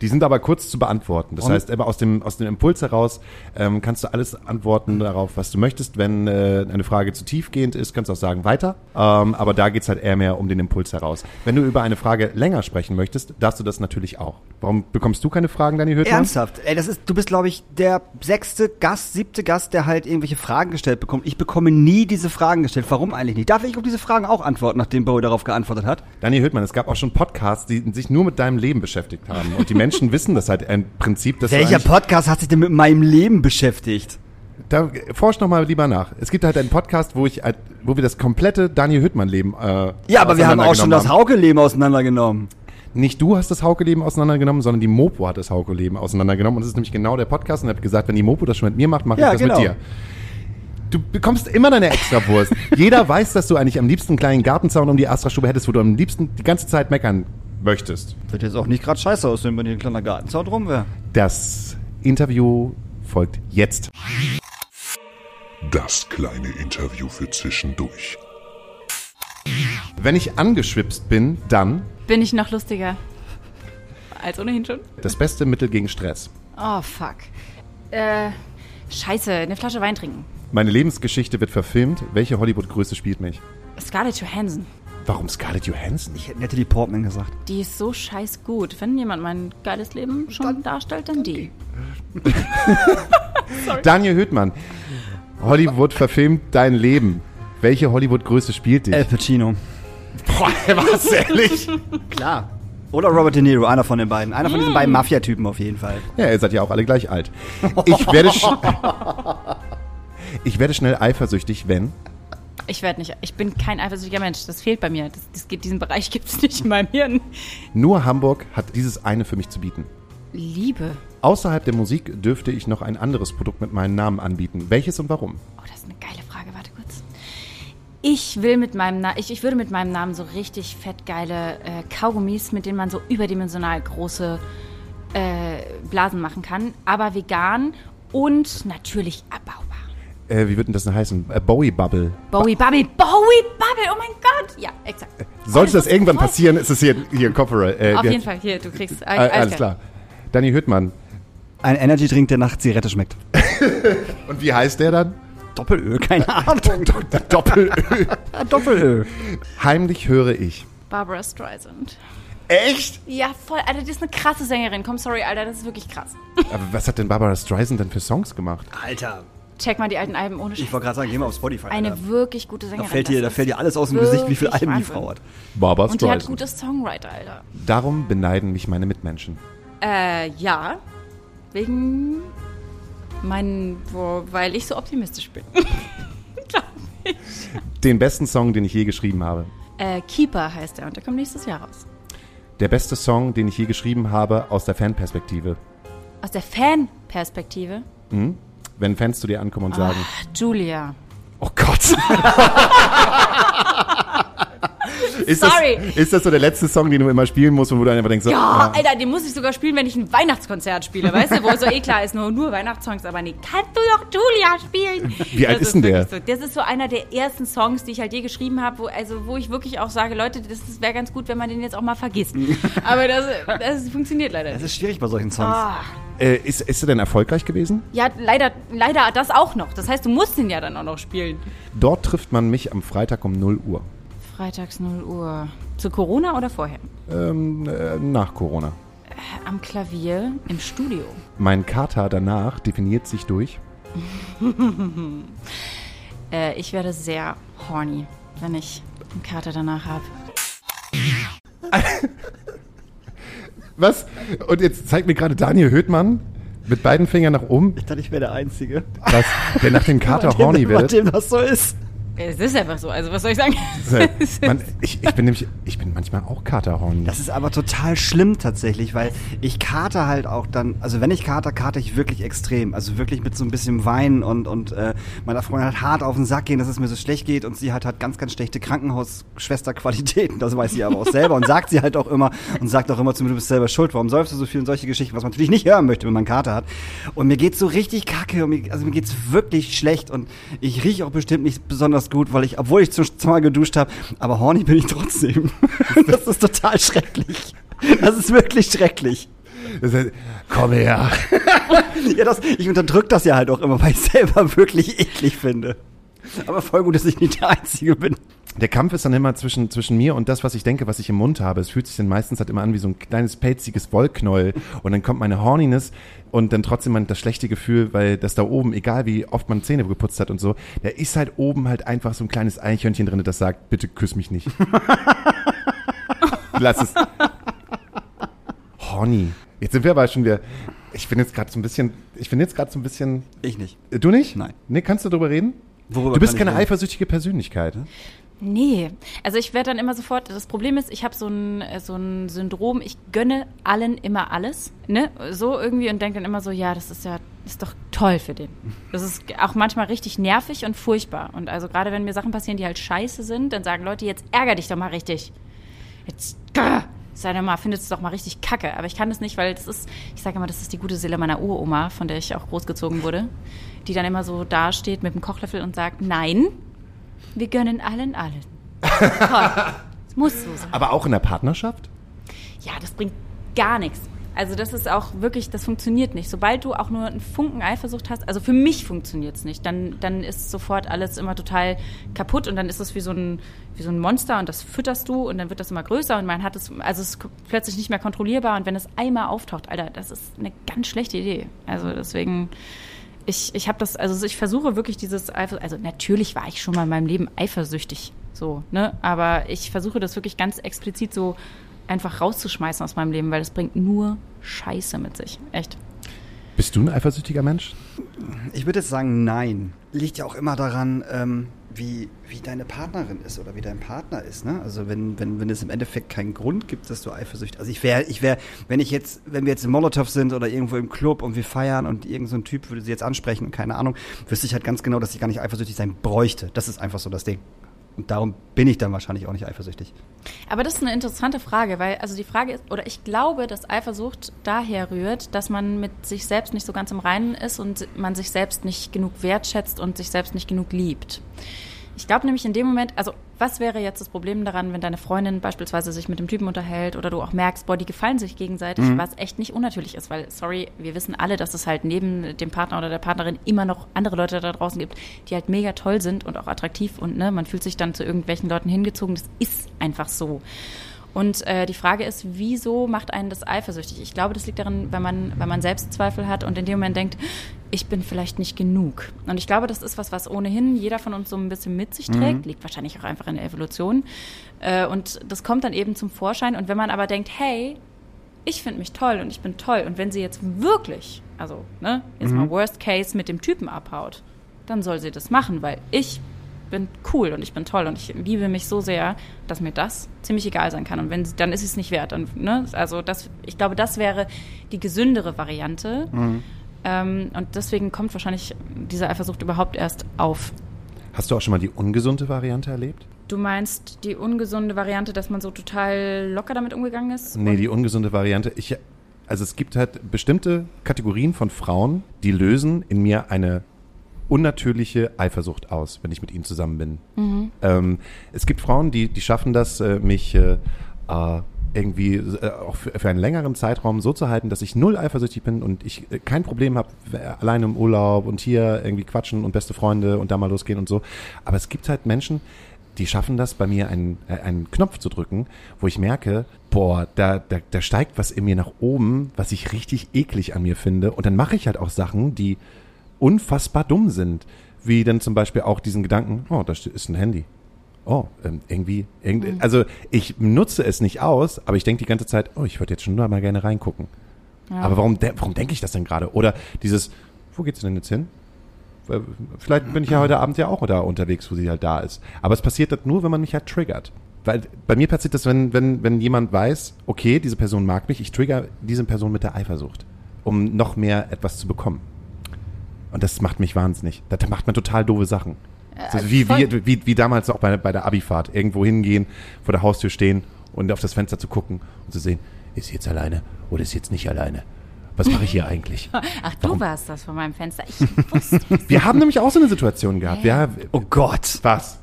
Die sind aber kurz zu beantworten. Das Und? heißt, aber aus dem, aus dem Impuls heraus ähm, kannst du alles antworten darauf, was du möchtest. Wenn äh, eine Frage zu tiefgehend ist, kannst du auch sagen, weiter. Ähm, aber da geht's halt eher mehr um den Impuls heraus. Wenn du über eine Frage länger sprechen möchtest, darfst du das natürlich auch. Warum bekommst du keine Fragen, Dani Hüttmann? Ernsthaft? Ey, das ist, du bist, glaube ich, der sechste Gast, siebte Gast, der halt irgendwelche Fragen gestellt bekommt. Ich bekomme nie diese Fragen gestellt. Warum eigentlich nicht? Darf ich auf diese Fragen auch antworten, nachdem Bowie darauf geantwortet hat? Dani Hüttmann, es gab auch schon Podcasts, die sich nur mit deinem Leben beschäftigt haben. Und die Menschen wissen das halt im Prinzip, dass Welcher Podcast hat sich denn mit meinem Leben beschäftigt? Da forsch noch mal lieber nach. Es gibt halt einen Podcast, wo ich, halt- wo wir das komplette Daniel Hüttmann-Leben. Äh, Ja, aber wir haben auch schon das Hauke-Leben auseinandergenommen. Nicht du hast das Hauke-Leben auseinandergenommen, sondern die Mopo hat das Hauke-Leben auseinandergenommen. Und das ist nämlich genau der Podcast. Und er hat gesagt, wenn die Mopo das schon mit mir macht, mache Ja, ich das genau. mit dir. Du bekommst immer deine Extrawurst. Jeder weiß, dass du eigentlich am liebsten einen kleinen Gartenzaun um die Astra-Stube hättest, wo du am liebsten die ganze Zeit meckern möchtest. Wird jetzt auch nicht gerade scheiße aussehen, wenn hier ein kleiner Gartenzaun drum wäre. Das Interview folgt jetzt. Das kleine Interview für zwischendurch. Wenn ich angeschwipst bin, dann Bin ich noch lustiger? Als ohnehin schon? das beste Mittel gegen Stress. Oh, fuck. Äh, scheiße, eine Flasche Wein trinken. Meine Lebensgeschichte wird verfilmt. Welche Hollywood-Größe spielt mich? Scarlett Johansson. Warum Scarlett Johansson? Ich hätte Natalie Portman gesagt. Die ist so scheiß gut. Wenn jemand mein geiles Leben schon darstellt, dann die. Daniel Hüttmann. Hollywood verfilmt dein Leben. Welche Hollywood-Größe spielt dich? Al Pacino. Boah, was ehrlich? Klar. Oder Robert De Niro, einer von den beiden. Einer von diesen beiden Mafia-Typen auf jeden Fall. Ja, ihr seid ja auch alle gleich alt. Ich werde, sch ich werde schnell eifersüchtig, wenn Ich werde nicht. Ich bin kein eifersüchtiger Mensch. Das fehlt bei mir. Das, das diesen Bereich gibt es nicht in meinem Hirn. nur Hamburg hat dieses eine für mich zu bieten. Liebe. Außerhalb der Musik dürfte ich noch ein anderes Produkt mit meinem Namen anbieten. Welches und warum? Oh, das ist eine geile Frage. Warte kurz. Ich will mit meinem Na ich, ich würde mit meinem Namen so richtig fettgeile äh, Kaugummis, mit denen man so überdimensional große äh, Blasen machen kann, aber vegan und natürlich abbaubar. Äh, wie wird denn das denn heißen? Äh, Bowie Bubble. Bowie Bubble, Bowie Bubble, oh mein Gott! Ja, exakt. Sollte Oh, das ist irgendwann voll- passieren, ist es hier, hier Copyright. Äh, Auf jeden Fall, hier, du kriegst Äh, alles klar. Danny Hüttmann. Ein Energy-Drink, der nach Zigarette schmeckt. Und wie heißt der dann? Doppelöl, keine Ahnung. Doppelöl. Doppelöl. Heimlich höre ich. Barbara Streisand. Echt? Ja, voll, Alter, die ist eine krasse Sängerin. Komm, sorry, Alter, das ist wirklich krass. Aber was hat denn Barbara Streisand denn für Songs gemacht? Alter. Check mal die alten Alben ohne Ich Scheiß. wollte gerade sagen, geh mal auf Spotify. Eine Alter. wirklich gute Da Sängerin. fällt, dir, da fällt dir alles aus dem Gesicht, wie viel wirklich Alben die Wahnsinn. Frau hat. Barbara Und die hat gute Songwriter, Alter. Darum beneiden mich meine Mitmenschen. Äh, ja. Wegen meinen, wo, weil ich so optimistisch bin. Glaub ich. Den besten Song, den ich je geschrieben habe. Äh, Keeper heißt er und der kommt nächstes Jahr raus. Der beste Song, den ich je geschrieben habe, aus der Fanperspektive. Aus der Fan-Perspektive. Wenn Fans zu dir ankommen und sagen, Julia. oh Gott. ist, Sorry. Das, ist das so der letzte Song, den du immer spielen musst, wo du dann einfach denkst, so, Ja, ah, Alter, den muss ich sogar spielen, wenn ich ein Weihnachtskonzert spiele, weißt du, wo es so eh klar ist, nur, nur Weihnachtssongs, aber nee, kannst du doch Julia spielen? Wie alt Das ist denn der? So, das ist so einer der ersten Songs, die ich halt je geschrieben habe, wo, also, wo ich wirklich auch sage, Leute, das wäre ganz gut, wenn man den jetzt auch mal vergisst. aber das, das funktioniert leider Das nicht. ist schwierig bei solchen Songs. Ah. äh, ist, ist er denn erfolgreich gewesen? Ja, leider, leider das auch noch. Das heißt, du musst den ja dann auch noch spielen. Dort trifft man mich am Freitag um 0 Uhr. Freitags 0 Uhr. Zu Corona oder vorher? Ähm, äh, nach Corona. Am Klavier im Studio. Mein Kater danach definiert sich durch. Äh, ich werde sehr horny, wenn ich einen Kater danach habe. Was? Und jetzt zeigt mir gerade Daniel Höhtmann mit beiden Fingern nach oben, Ich dachte, ich wäre der Einzige. was, der nach dem Kater horny wird. dem das so ist. Es ist einfach so, also was soll ich sagen? Man, ich, ich bin nämlich, ich bin manchmal auch Kater horny. Das ist aber total schlimm tatsächlich, weil ich karte halt auch dann, also wenn ich kater, karte ich wirklich extrem. Also wirklich mit so ein bisschen Wein und, und äh, meiner Freundin hat hart auf den Sack gehen, dass es mir so schlecht geht und sie hat halt ganz, ganz schlechte Krankenhausschwesterqualitäten. Das weiß sie aber auch selber und sagt sie halt auch immer und sagt auch immer zu mir, du bist selber schuld, warum säufst du so viel und solche Geschichten, was man natürlich nicht hören möchte, wenn man Kater hat. Und mir geht's so richtig kacke, und mir, also mir geht's wirklich schlecht und ich rieche auch bestimmt nicht besonders gut, weil ich, obwohl ich zu zweimal geduscht habe, aber horny bin ich trotzdem. das ist total schrecklich. Das ist wirklich schrecklich. Das heißt, komm her. Ja, das, ich unterdrück das ja halt auch immer, weil ich selber wirklich eklig finde. Aber voll gut, dass ich nicht der Einzige bin. Der Kampf ist dann immer zwischen, zwischen mir und das, was ich denke, was ich im Mund habe. Es fühlt sich dann meistens halt immer an wie so ein kleines pelziges Wollknäuel. Und dann kommt meine Horniness und dann trotzdem man das schlechte Gefühl, weil das da oben, egal wie oft man Zähne geputzt hat und so, da ist halt oben halt einfach so ein kleines Eichhörnchen drin, das sagt, bitte küss mich nicht. Lass es. Horny. Jetzt sind wir aber schon wieder. Ich bin jetzt gerade so ein bisschen. Ich bin jetzt gerade so ein bisschen. Ich nicht. Äh, Du nicht? Nein. Nee, kannst du darüber reden? Worüber du bist keine eifersüchtige Persönlichkeit. Nee, also ich werde dann immer sofort, das Problem ist, ich habe so ein, äh, so ein Syndrom, ich gönne allen immer alles, ne, so irgendwie und denke dann immer so, ja, das ist ja, ist doch toll für den. Das ist auch manchmal richtig nervig und furchtbar und also gerade wenn mir Sachen passieren, die halt scheiße sind, dann sagen Leute, jetzt ärger dich doch mal richtig. Jetzt, sei doch mal, findest du doch mal richtig kacke. Aber ich kann das nicht, weil das ist, ich sage immer, das ist die gute Seele meiner Uroma, von der ich auch großgezogen wurde, die dann immer so dasteht mit dem Kochlöffel und sagt, nein, wir gönnen allen allen. Toll. Es muss so sein. Aber auch in der Partnerschaft? Ja, das bringt gar nichts. Also das ist auch wirklich, das funktioniert nicht. Sobald du auch nur einen Funken Eifersucht hast, also für mich funktioniert es nicht, dann, dann ist sofort alles immer total kaputt und dann ist es wie so, ein, wie so ein Monster und das fütterst du und dann wird das immer größer und man hat es, also es ist plötzlich nicht mehr kontrollierbar und wenn es einmal auftaucht, Alter, das ist eine ganz schlechte Idee. Also deswegen, ich, ich habe das, also ich versuche wirklich dieses Eifer, also natürlich war ich schon mal in meinem Leben eifersüchtig, so, ne, aber ich versuche das wirklich ganz explizit so einfach rauszuschmeißen aus meinem Leben, weil das bringt nur Scheiße mit sich. Echt. Bist du ein eifersüchtiger Mensch? Ich würde jetzt sagen, nein. Liegt ja auch immer daran, ähm, wie, wie deine Partnerin ist oder wie dein Partner ist. Ne? Also wenn, wenn, wenn es im Endeffekt keinen Grund gibt, dass du eifersüchtig. Also ich wäre, ich wäre, wenn ich jetzt, wenn wir jetzt im Molotow sind oder irgendwo im Club und wir feiern und irgend so Typ würde sie jetzt ansprechen, keine Ahnung, wüsste ich halt ganz genau, dass ich gar nicht eifersüchtig sein bräuchte. Das ist einfach so das Ding. Und darum bin ich dann wahrscheinlich auch nicht eifersüchtig. Aber das ist eine interessante Frage, weil also die Frage ist, oder ich glaube, dass Eifersucht daher rührt, dass man mit sich selbst nicht so ganz im Reinen ist und man sich selbst nicht genug wertschätzt und sich selbst nicht genug liebt. Ich glaube nämlich in dem Moment, also was wäre jetzt das Problem daran, wenn deine Freundin beispielsweise sich mit dem Typen unterhält oder du auch merkst, boah, die gefallen sich gegenseitig, was echt nicht unnatürlich ist, weil, sorry, wir wissen alle, dass es halt neben dem Partner oder der Partnerin immer noch andere Leute da draußen gibt, die halt mega toll sind und auch attraktiv und ne, man fühlt sich dann zu irgendwelchen Leuten hingezogen. Das ist einfach so. Und äh, die Frage ist, wieso macht einen das eifersüchtig? Ich glaube, das liegt daran, wenn man, wenn man Selbstzweifel hat und in dem Moment denkt, ich bin vielleicht nicht genug. Und ich glaube, das ist was, was ohnehin jeder von uns so ein bisschen mit sich trägt, liegt wahrscheinlich auch einfach in der Evolution. Äh, und das kommt dann eben zum Vorschein. Und wenn man aber denkt, hey, ich finde mich toll und ich bin toll. Und wenn sie jetzt wirklich, also, ne, jetzt mal Worst Case mit dem Typen abhaut, dann soll sie das machen, weil ich bin cool und ich bin toll und ich liebe mich so sehr, dass mir das ziemlich egal sein kann. Und wenn dann ist es nicht wert. Dann, ne? Also das, ich glaube, das wäre die gesündere Variante. Ähm, und deswegen kommt wahrscheinlich diese Eifersucht überhaupt erst auf. Hast du auch schon mal die ungesunde Variante erlebt? Du meinst die ungesunde Variante, dass man so total locker damit umgegangen ist? Nee, die ungesunde Variante. Ich, also es gibt halt bestimmte Kategorien von Frauen, die lösen in mir eine unnatürliche Eifersucht aus, wenn ich mit ihnen zusammen bin. Ähm, es gibt Frauen, die, die schaffen das, äh, mich äh, äh, irgendwie äh, auch für, für einen längeren Zeitraum so zu halten, dass ich null eifersüchtig bin und ich äh, kein Problem habe, alleine im Urlaub und hier irgendwie quatschen und beste Freunde und da mal losgehen und so. Aber es gibt halt Menschen, die schaffen das, bei mir einen, äh, einen Knopf zu drücken, wo ich merke, boah, da, da, da steigt was in mir nach oben, was ich richtig eklig an mir finde. Und dann mache ich halt auch Sachen, die unfassbar dumm sind. Wie dann zum Beispiel auch diesen Gedanken, oh, da ist ein Handy. Oh, ähm, irgendwie, irgendwie, also ich nutze es nicht aus, aber ich denke die ganze Zeit, oh, ich würde jetzt schon mal gerne reingucken. Aber warum, de warum denke ich das denn gerade? Oder dieses, wo geht's denn jetzt hin? Vielleicht bin ich ja heute Abend ja auch da unterwegs, wo sie halt da ist. Aber es passiert das nur, wenn man mich halt triggert. Weil bei mir passiert das, wenn, wenn, wenn jemand weiß, okay, diese Person mag mich, ich trigger diese Person mit der Eifersucht, um noch mehr etwas zu bekommen. Und das macht mich wahnsinnig. Das macht man total doofe Sachen. So wie, voll. wie, wie, wie damals auch bei, bei der Abifahrt. Irgendwo hingehen, vor der Haustür stehen und auf das Fenster zu gucken und zu sehen, ist sie jetzt alleine oder ist sie jetzt nicht alleine? Was mache ich hier eigentlich? Ach, du warst das von meinem Fenster. Ich wusste es. Wir haben nämlich auch so eine Situation gehabt. Ja, Oh Gott. was?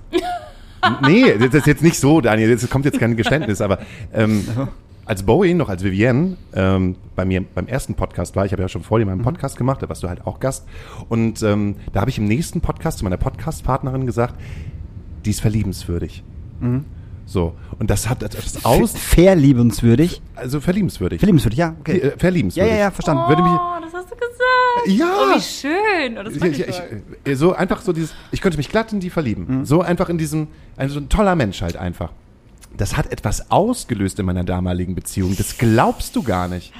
nee, das ist jetzt nicht so, Daniel. Das kommt jetzt kein Geständnis, aber ähm, als Bowie noch als Vivienne ähm, bei mir beim ersten Podcast war, ich habe ja schon vor dir meinen Podcast gemacht, da warst du halt auch Gast. Und ähm, da habe ich im nächsten Podcast zu meiner Podcast-Partnerin gesagt, die ist verliebenswürdig. So, und das hat etwas aus, Verliebenswürdig. also verliebenswürdig. Verliebenswürdig, ja, okay. Äh, Ja, verliebenswürdig. ja, ja, verstanden. Würde mich, Oh, das hast du gesagt. Ja. Oh, wie schön. Oh, das fand ich, ich, äh, so einfach so dieses, ich könnte mich glatt in die verlieben. So einfach in diesem, also ein toller Mensch halt einfach. Das hat etwas ausgelöst in meiner damaligen Beziehung. Das glaubst du gar nicht.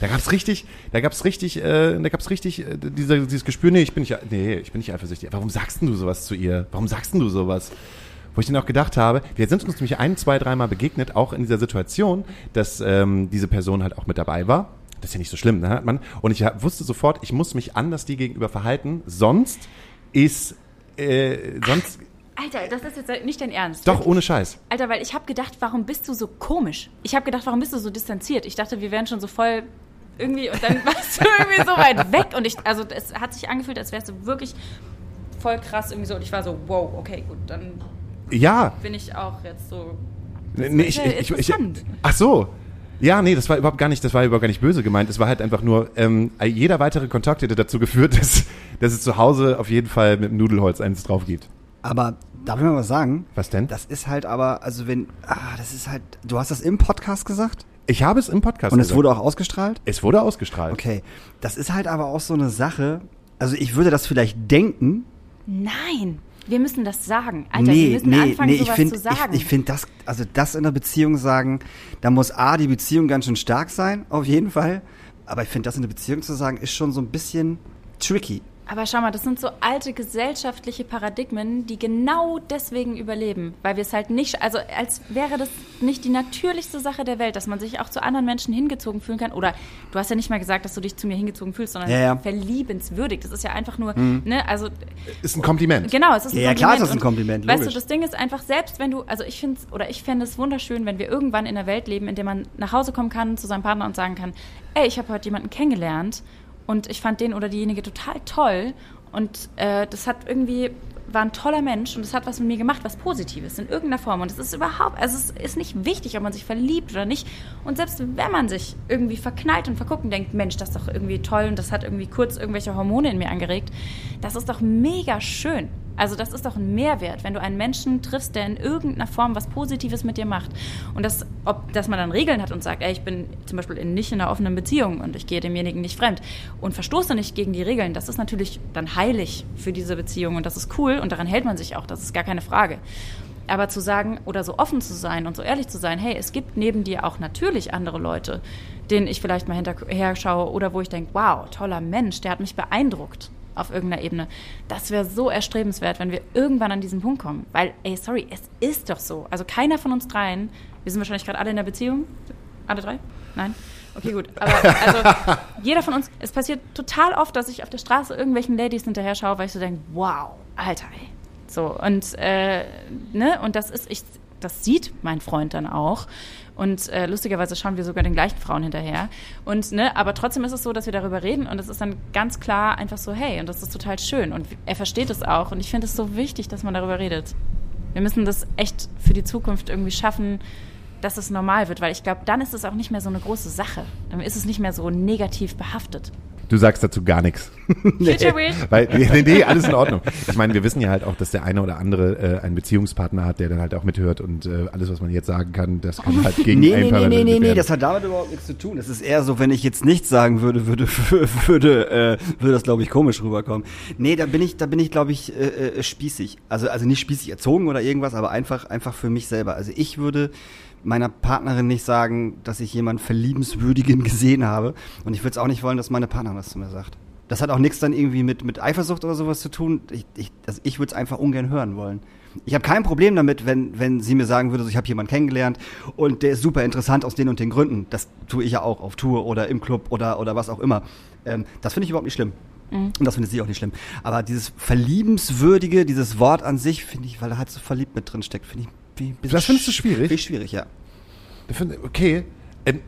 Da gab's richtig, da gab's richtig, äh, da gab's richtig äh, dieser, dieses Gespür, nee, ich bin nicht, nee, ich bin nicht eifersüchtig. Warum sagst denn du sowas zu ihr? Warum sagst denn du sowas? Wo ich dann auch gedacht habe, wir sind uns nämlich ein, zwei, dreimal begegnet, auch in dieser Situation, dass ähm, diese Person halt auch mit dabei war. Das ist ja nicht so schlimm, ne, hat man. Und ich wusste sofort, ich muss mich anders die gegenüber verhalten, sonst ist, äh, sonst, Alter, das ist jetzt nicht dein Ernst. doch ohne Scheiß. Alter, weil ich habe gedacht, warum bist du so komisch? Ich habe gedacht, warum bist du so distanziert? Ich dachte, wir wären schon so voll irgendwie und dann warst du irgendwie so weit weg und ich, also es hat sich angefühlt, als wärst du wirklich voll krass irgendwie so und ich war so, wow, okay, gut, dann Ja, bin ich auch jetzt so. Nee, ist ja interessant. ach so. Ja, nee, das war überhaupt gar nicht, das war überhaupt gar nicht böse gemeint. Es war halt einfach nur, ähm, jeder weitere Kontakt hätte dazu geführt, dass, dass es zu Hause auf jeden Fall mit dem Nudelholz eins drauf gibt. Aber darf ich mal was sagen? Was denn? Das ist halt aber, also wenn, ah, das ist halt, du hast das im Podcast gesagt? Ich habe es im Podcast Und es gesagt. wurde auch ausgestrahlt? es wurde ausgestrahlt. Okay. Das ist halt aber auch so eine Sache, also ich würde das vielleicht denken, Nein, wir müssen das sagen. Alter, wir nee, müssen nee, anfangen, nee, ich sowas finde, zu sagen. ich, ich finde das, also das in der Beziehung sagen, da muss A, die Beziehung ganz schön stark sein, auf jeden Fall. Aber ich finde, das in der Beziehung zu sagen, ist schon so ein bisschen tricky. Aber schau mal, das sind so alte gesellschaftliche Paradigmen, die genau deswegen überleben, weil wir es halt nicht, also als wäre das nicht die natürlichste Sache der Welt, dass man sich auch zu anderen Menschen hingezogen fühlen kann. Oder du hast ja nicht mal gesagt, dass du dich zu mir hingezogen fühlst, sondern Ja, ja. verliebenswürdig. Das ist ja einfach nur, ne, also Ist ein Kompliment. Genau, es ist ein Ja, ja, Kompliment. klar ist das ein Und Kompliment, Weißt du, das Ding ist einfach, selbst wenn du, also ich finde oder ich fände es wunderschön, wenn wir irgendwann in einer Welt leben, in der man nach Hause kommen kann zu seinem Partner und sagen kann, ey, ich habe heute jemanden kennengelernt und ich fand den oder diejenige total toll und äh, das hat irgendwie war ein toller Mensch und es hat was mit mir gemacht, was Positives in irgendeiner Form. Und es ist überhaupt, also es ist nicht wichtig, ob man sich verliebt oder nicht. Und selbst wenn man sich irgendwie verknallt und verguckt und denkt, Mensch, das ist doch irgendwie toll und das hat irgendwie kurz irgendwelche Hormone in mir angeregt, das ist doch mega schön. Also das ist doch ein Mehrwert, wenn du einen Menschen triffst, der in irgendeiner Form was Positives mit dir macht. Und das, ob, dass man dann Regeln hat und sagt, ey, ich bin zum Beispiel in, nicht in einer offenen Beziehung und ich gehe demjenigen nicht fremd und verstoße nicht gegen die Regeln, das ist natürlich dann heilig für diese Beziehung und das ist cool und daran hält man sich auch, das ist gar keine Frage. Aber zu sagen oder so offen zu sein und so ehrlich zu sein, hey, es gibt neben dir auch natürlich andere Leute, denen ich vielleicht mal hinterher schaue oder wo ich denke, wow, toller Mensch, der hat mich beeindruckt auf irgendeiner Ebene. Das wäre so erstrebenswert, wenn wir irgendwann an diesen Punkt kommen. Weil, ey, sorry, es ist doch so. Also keiner von uns dreien, wir sind wahrscheinlich gerade alle in der Beziehung. Alle drei? Nein? Okay, gut. Aber also, jeder von uns, es passiert total oft, dass ich auf der Straße irgendwelchen Ladies hinterher schaue, weil ich so denke, wow, Alter, ey. So, und, äh, ne, und das ist, ich, das sieht mein Freund dann auch. Und äh, lustigerweise schauen wir sogar den gleichen Frauen hinterher. Und, ne, aber trotzdem ist es so, dass wir darüber reden und es ist dann ganz klar einfach so, hey, und das ist total schön. Und er versteht es auch. Und ich finde es so wichtig, dass man darüber redet. Wir müssen das echt für die Zukunft irgendwie schaffen, dass es normal wird, weil ich glaube, dann ist es auch nicht mehr so eine große Sache. Dann ist es nicht mehr so negativ behaftet. Du sagst dazu gar nichts. Weed? Weil, nee, nee, alles in Ordnung. Ich meine, wir wissen ja halt auch, dass der eine oder andere äh, einen Beziehungspartner hat, der dann halt auch mithört und äh, alles, was man jetzt sagen kann, das kann halt gegen Nee, nee, einen nee, nee, nee, nee, das hat damit überhaupt nichts zu tun. Es ist eher so, wenn ich jetzt nichts sagen würde, würde, würde, äh, würde das, glaube ich, komisch rüberkommen. Nee, da bin ich, da bin ich, glaube ich, äh, äh, spießig. Also, also nicht spießig erzogen oder irgendwas, aber einfach, einfach für mich selber. Also ich würde meiner Partnerin nicht sagen, dass ich jemanden Verliebenswürdigen gesehen habe. Und ich würde es auch nicht wollen, dass meine Partnerin das zu mir sagt. Das hat auch nichts dann irgendwie mit, mit Eifersucht oder sowas zu tun. Ich, ich, also ich würde es einfach ungern hören wollen. Ich habe kein Problem damit, wenn, wenn sie mir sagen würde, so, ich habe jemanden kennengelernt und der ist super interessant aus den und den Gründen. Das tue ich ja auch auf Tour oder im Club oder, oder was auch immer. Ähm, das finde ich überhaupt nicht schlimm. Und das findet sie auch nicht schlimm. Aber dieses Verliebenswürdige, dieses Wort an sich, finde ich, weil da halt so verliebt mit drin steckt, finde ich Das findest du sch- schwierig? Ich schwierig, ja. Okay. Ähm,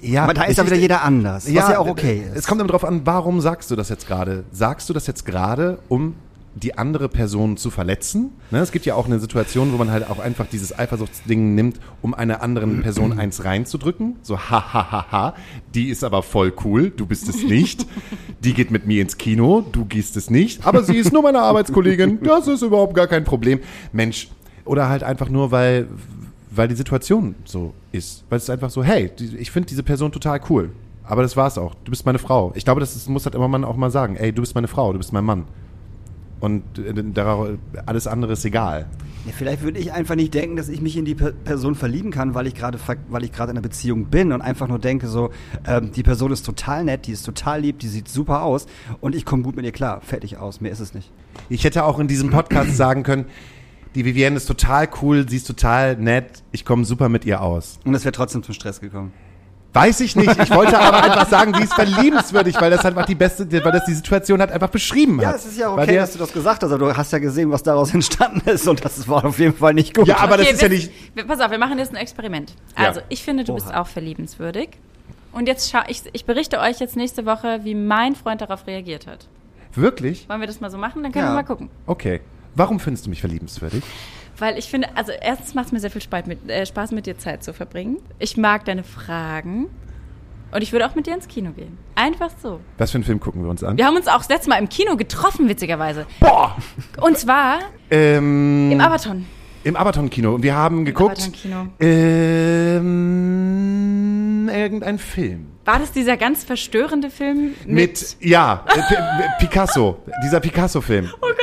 ja, Aber da ist ja wieder jeder anders, was ja auch okay ist. Es kommt immer drauf an, warum sagst du das jetzt gerade? Sagst du das jetzt gerade, um die andere Person zu verletzen? Ne, es gibt ja auch eine Situation, wo man halt auch einfach dieses Eifersuchtsding nimmt, um einer anderen Person eins reinzudrücken. So, ha, ha, ha, ha. Die ist aber voll cool, du bist es nicht. Die geht mit mir ins Kino, du gehst es nicht. Aber sie ist nur meine Arbeitskollegin, das ist überhaupt gar kein Problem. Mensch, oder halt einfach nur, weil, weil die Situation so ist. Weil es ist einfach so, hey, die, ich finde diese Person total cool. Aber das war's auch. Du bist meine Frau. Ich glaube, das ist, muss halt immer man auch mal sagen. Ey, du bist meine Frau, du bist mein Mann. Und äh, alles andere ist egal. Ja, vielleicht würde ich einfach nicht denken, dass ich mich in die Per- Person verlieben kann, weil ich gerade weil ich gerade in einer Beziehung bin und einfach nur denke so, ähm, die Person ist total nett, die ist total lieb, die sieht super aus und ich komme gut mit ihr klar. Fertig aus, mehr ist es nicht. Ich hätte auch in diesem Podcast sagen können, die Vivienne ist total cool, sie ist total nett, ich komme super mit ihr aus. Und es wäre trotzdem zum Stress gekommen. Weiß ich nicht. Ich wollte aber einfach sagen, sie ist verliebenswürdig, weil das einfach die beste, weil das die Situation halt einfach beschrieben hat. Ja, es ist ja Weil okay, der- dass du das gesagt hast, aber du hast ja gesehen, was daraus entstanden ist und das war auf jeden Fall nicht gut. Ja, aber das ist ja wir- nicht. wir- Pass auf, wir machen jetzt ein Experiment. Ja. Also, ich finde, du bist Oha. auch verliebenswürdig. Und jetzt schau, ich, ich berichte euch jetzt nächste Woche, wie mein Freund darauf reagiert hat. Wirklich? Wollen wir das mal so machen? Dann können Ja. wir mal gucken. Okay. Warum findest du mich verliebenswürdig? Weil ich finde, also erstens macht es mir sehr viel Spaß mit, äh, Spaß, mit dir Zeit zu verbringen. Ich mag deine Fragen. Und ich würde auch mit dir ins Kino gehen. Einfach so. Was für einen Film gucken wir uns an? Wir haben uns auch das letzte Mal im Kino getroffen, witzigerweise. Boah! Und zwar Ähm, im Abaton. Im Abaton-Kino. Und wir haben geguckt. Abaton-Kino. Ähm, irgendein Film. War das dieser ganz verstörende Film mit... Mit, ja, äh, Picasso. Dieser Picasso-Film. oh Gott,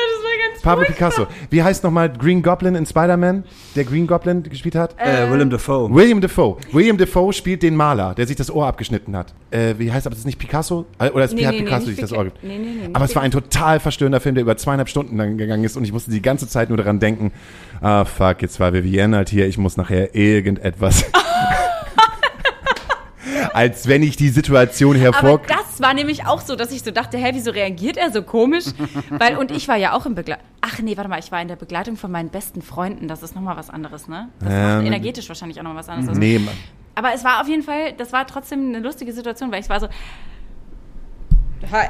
Pablo. Picasso. Wie heißt nochmal Green Goblin in Spider-Man? Der Green Goblin gespielt hat? äh, Willem Dafoe. William Defoe. William Defoe spielt den Maler, der sich das Ohr abgeschnitten hat. Äh, wie heißt aber das ist nicht Picasso? Äh, Oder ist Nee, hat nee, nee, Picasso nicht sich das Ohr nee, nee, nee, Aber es war ein total verstörender Film, der über zweieinhalb Stunden lang gegangen ist und ich musste die ganze Zeit nur daran denken, ah fuck, jetzt war Vivienne halt hier, ich muss nachher irgendetwas. Als wenn ich die Situation hervor... Aber das war nämlich auch so, dass ich so dachte, hä, wieso reagiert er so komisch? Weil, und ich war ja auch im Begleitung. Ach nee, warte mal, ich war in der Begleitung von meinen besten Freunden. Das ist nochmal was anderes, ne? Das Ähm, macht energetisch wahrscheinlich auch noch was anderes. aus. nee, Mann. Aber es war auf jeden Fall, das war trotzdem eine lustige Situation, weil ich war so. Hi.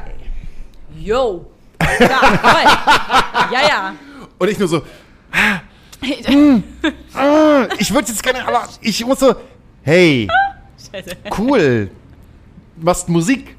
Yo. Ja, ja, ja. Und ich nur so, ah, ich würde jetzt gerne, aber ich muss so, hey, Scheiße. cool, machst Musik,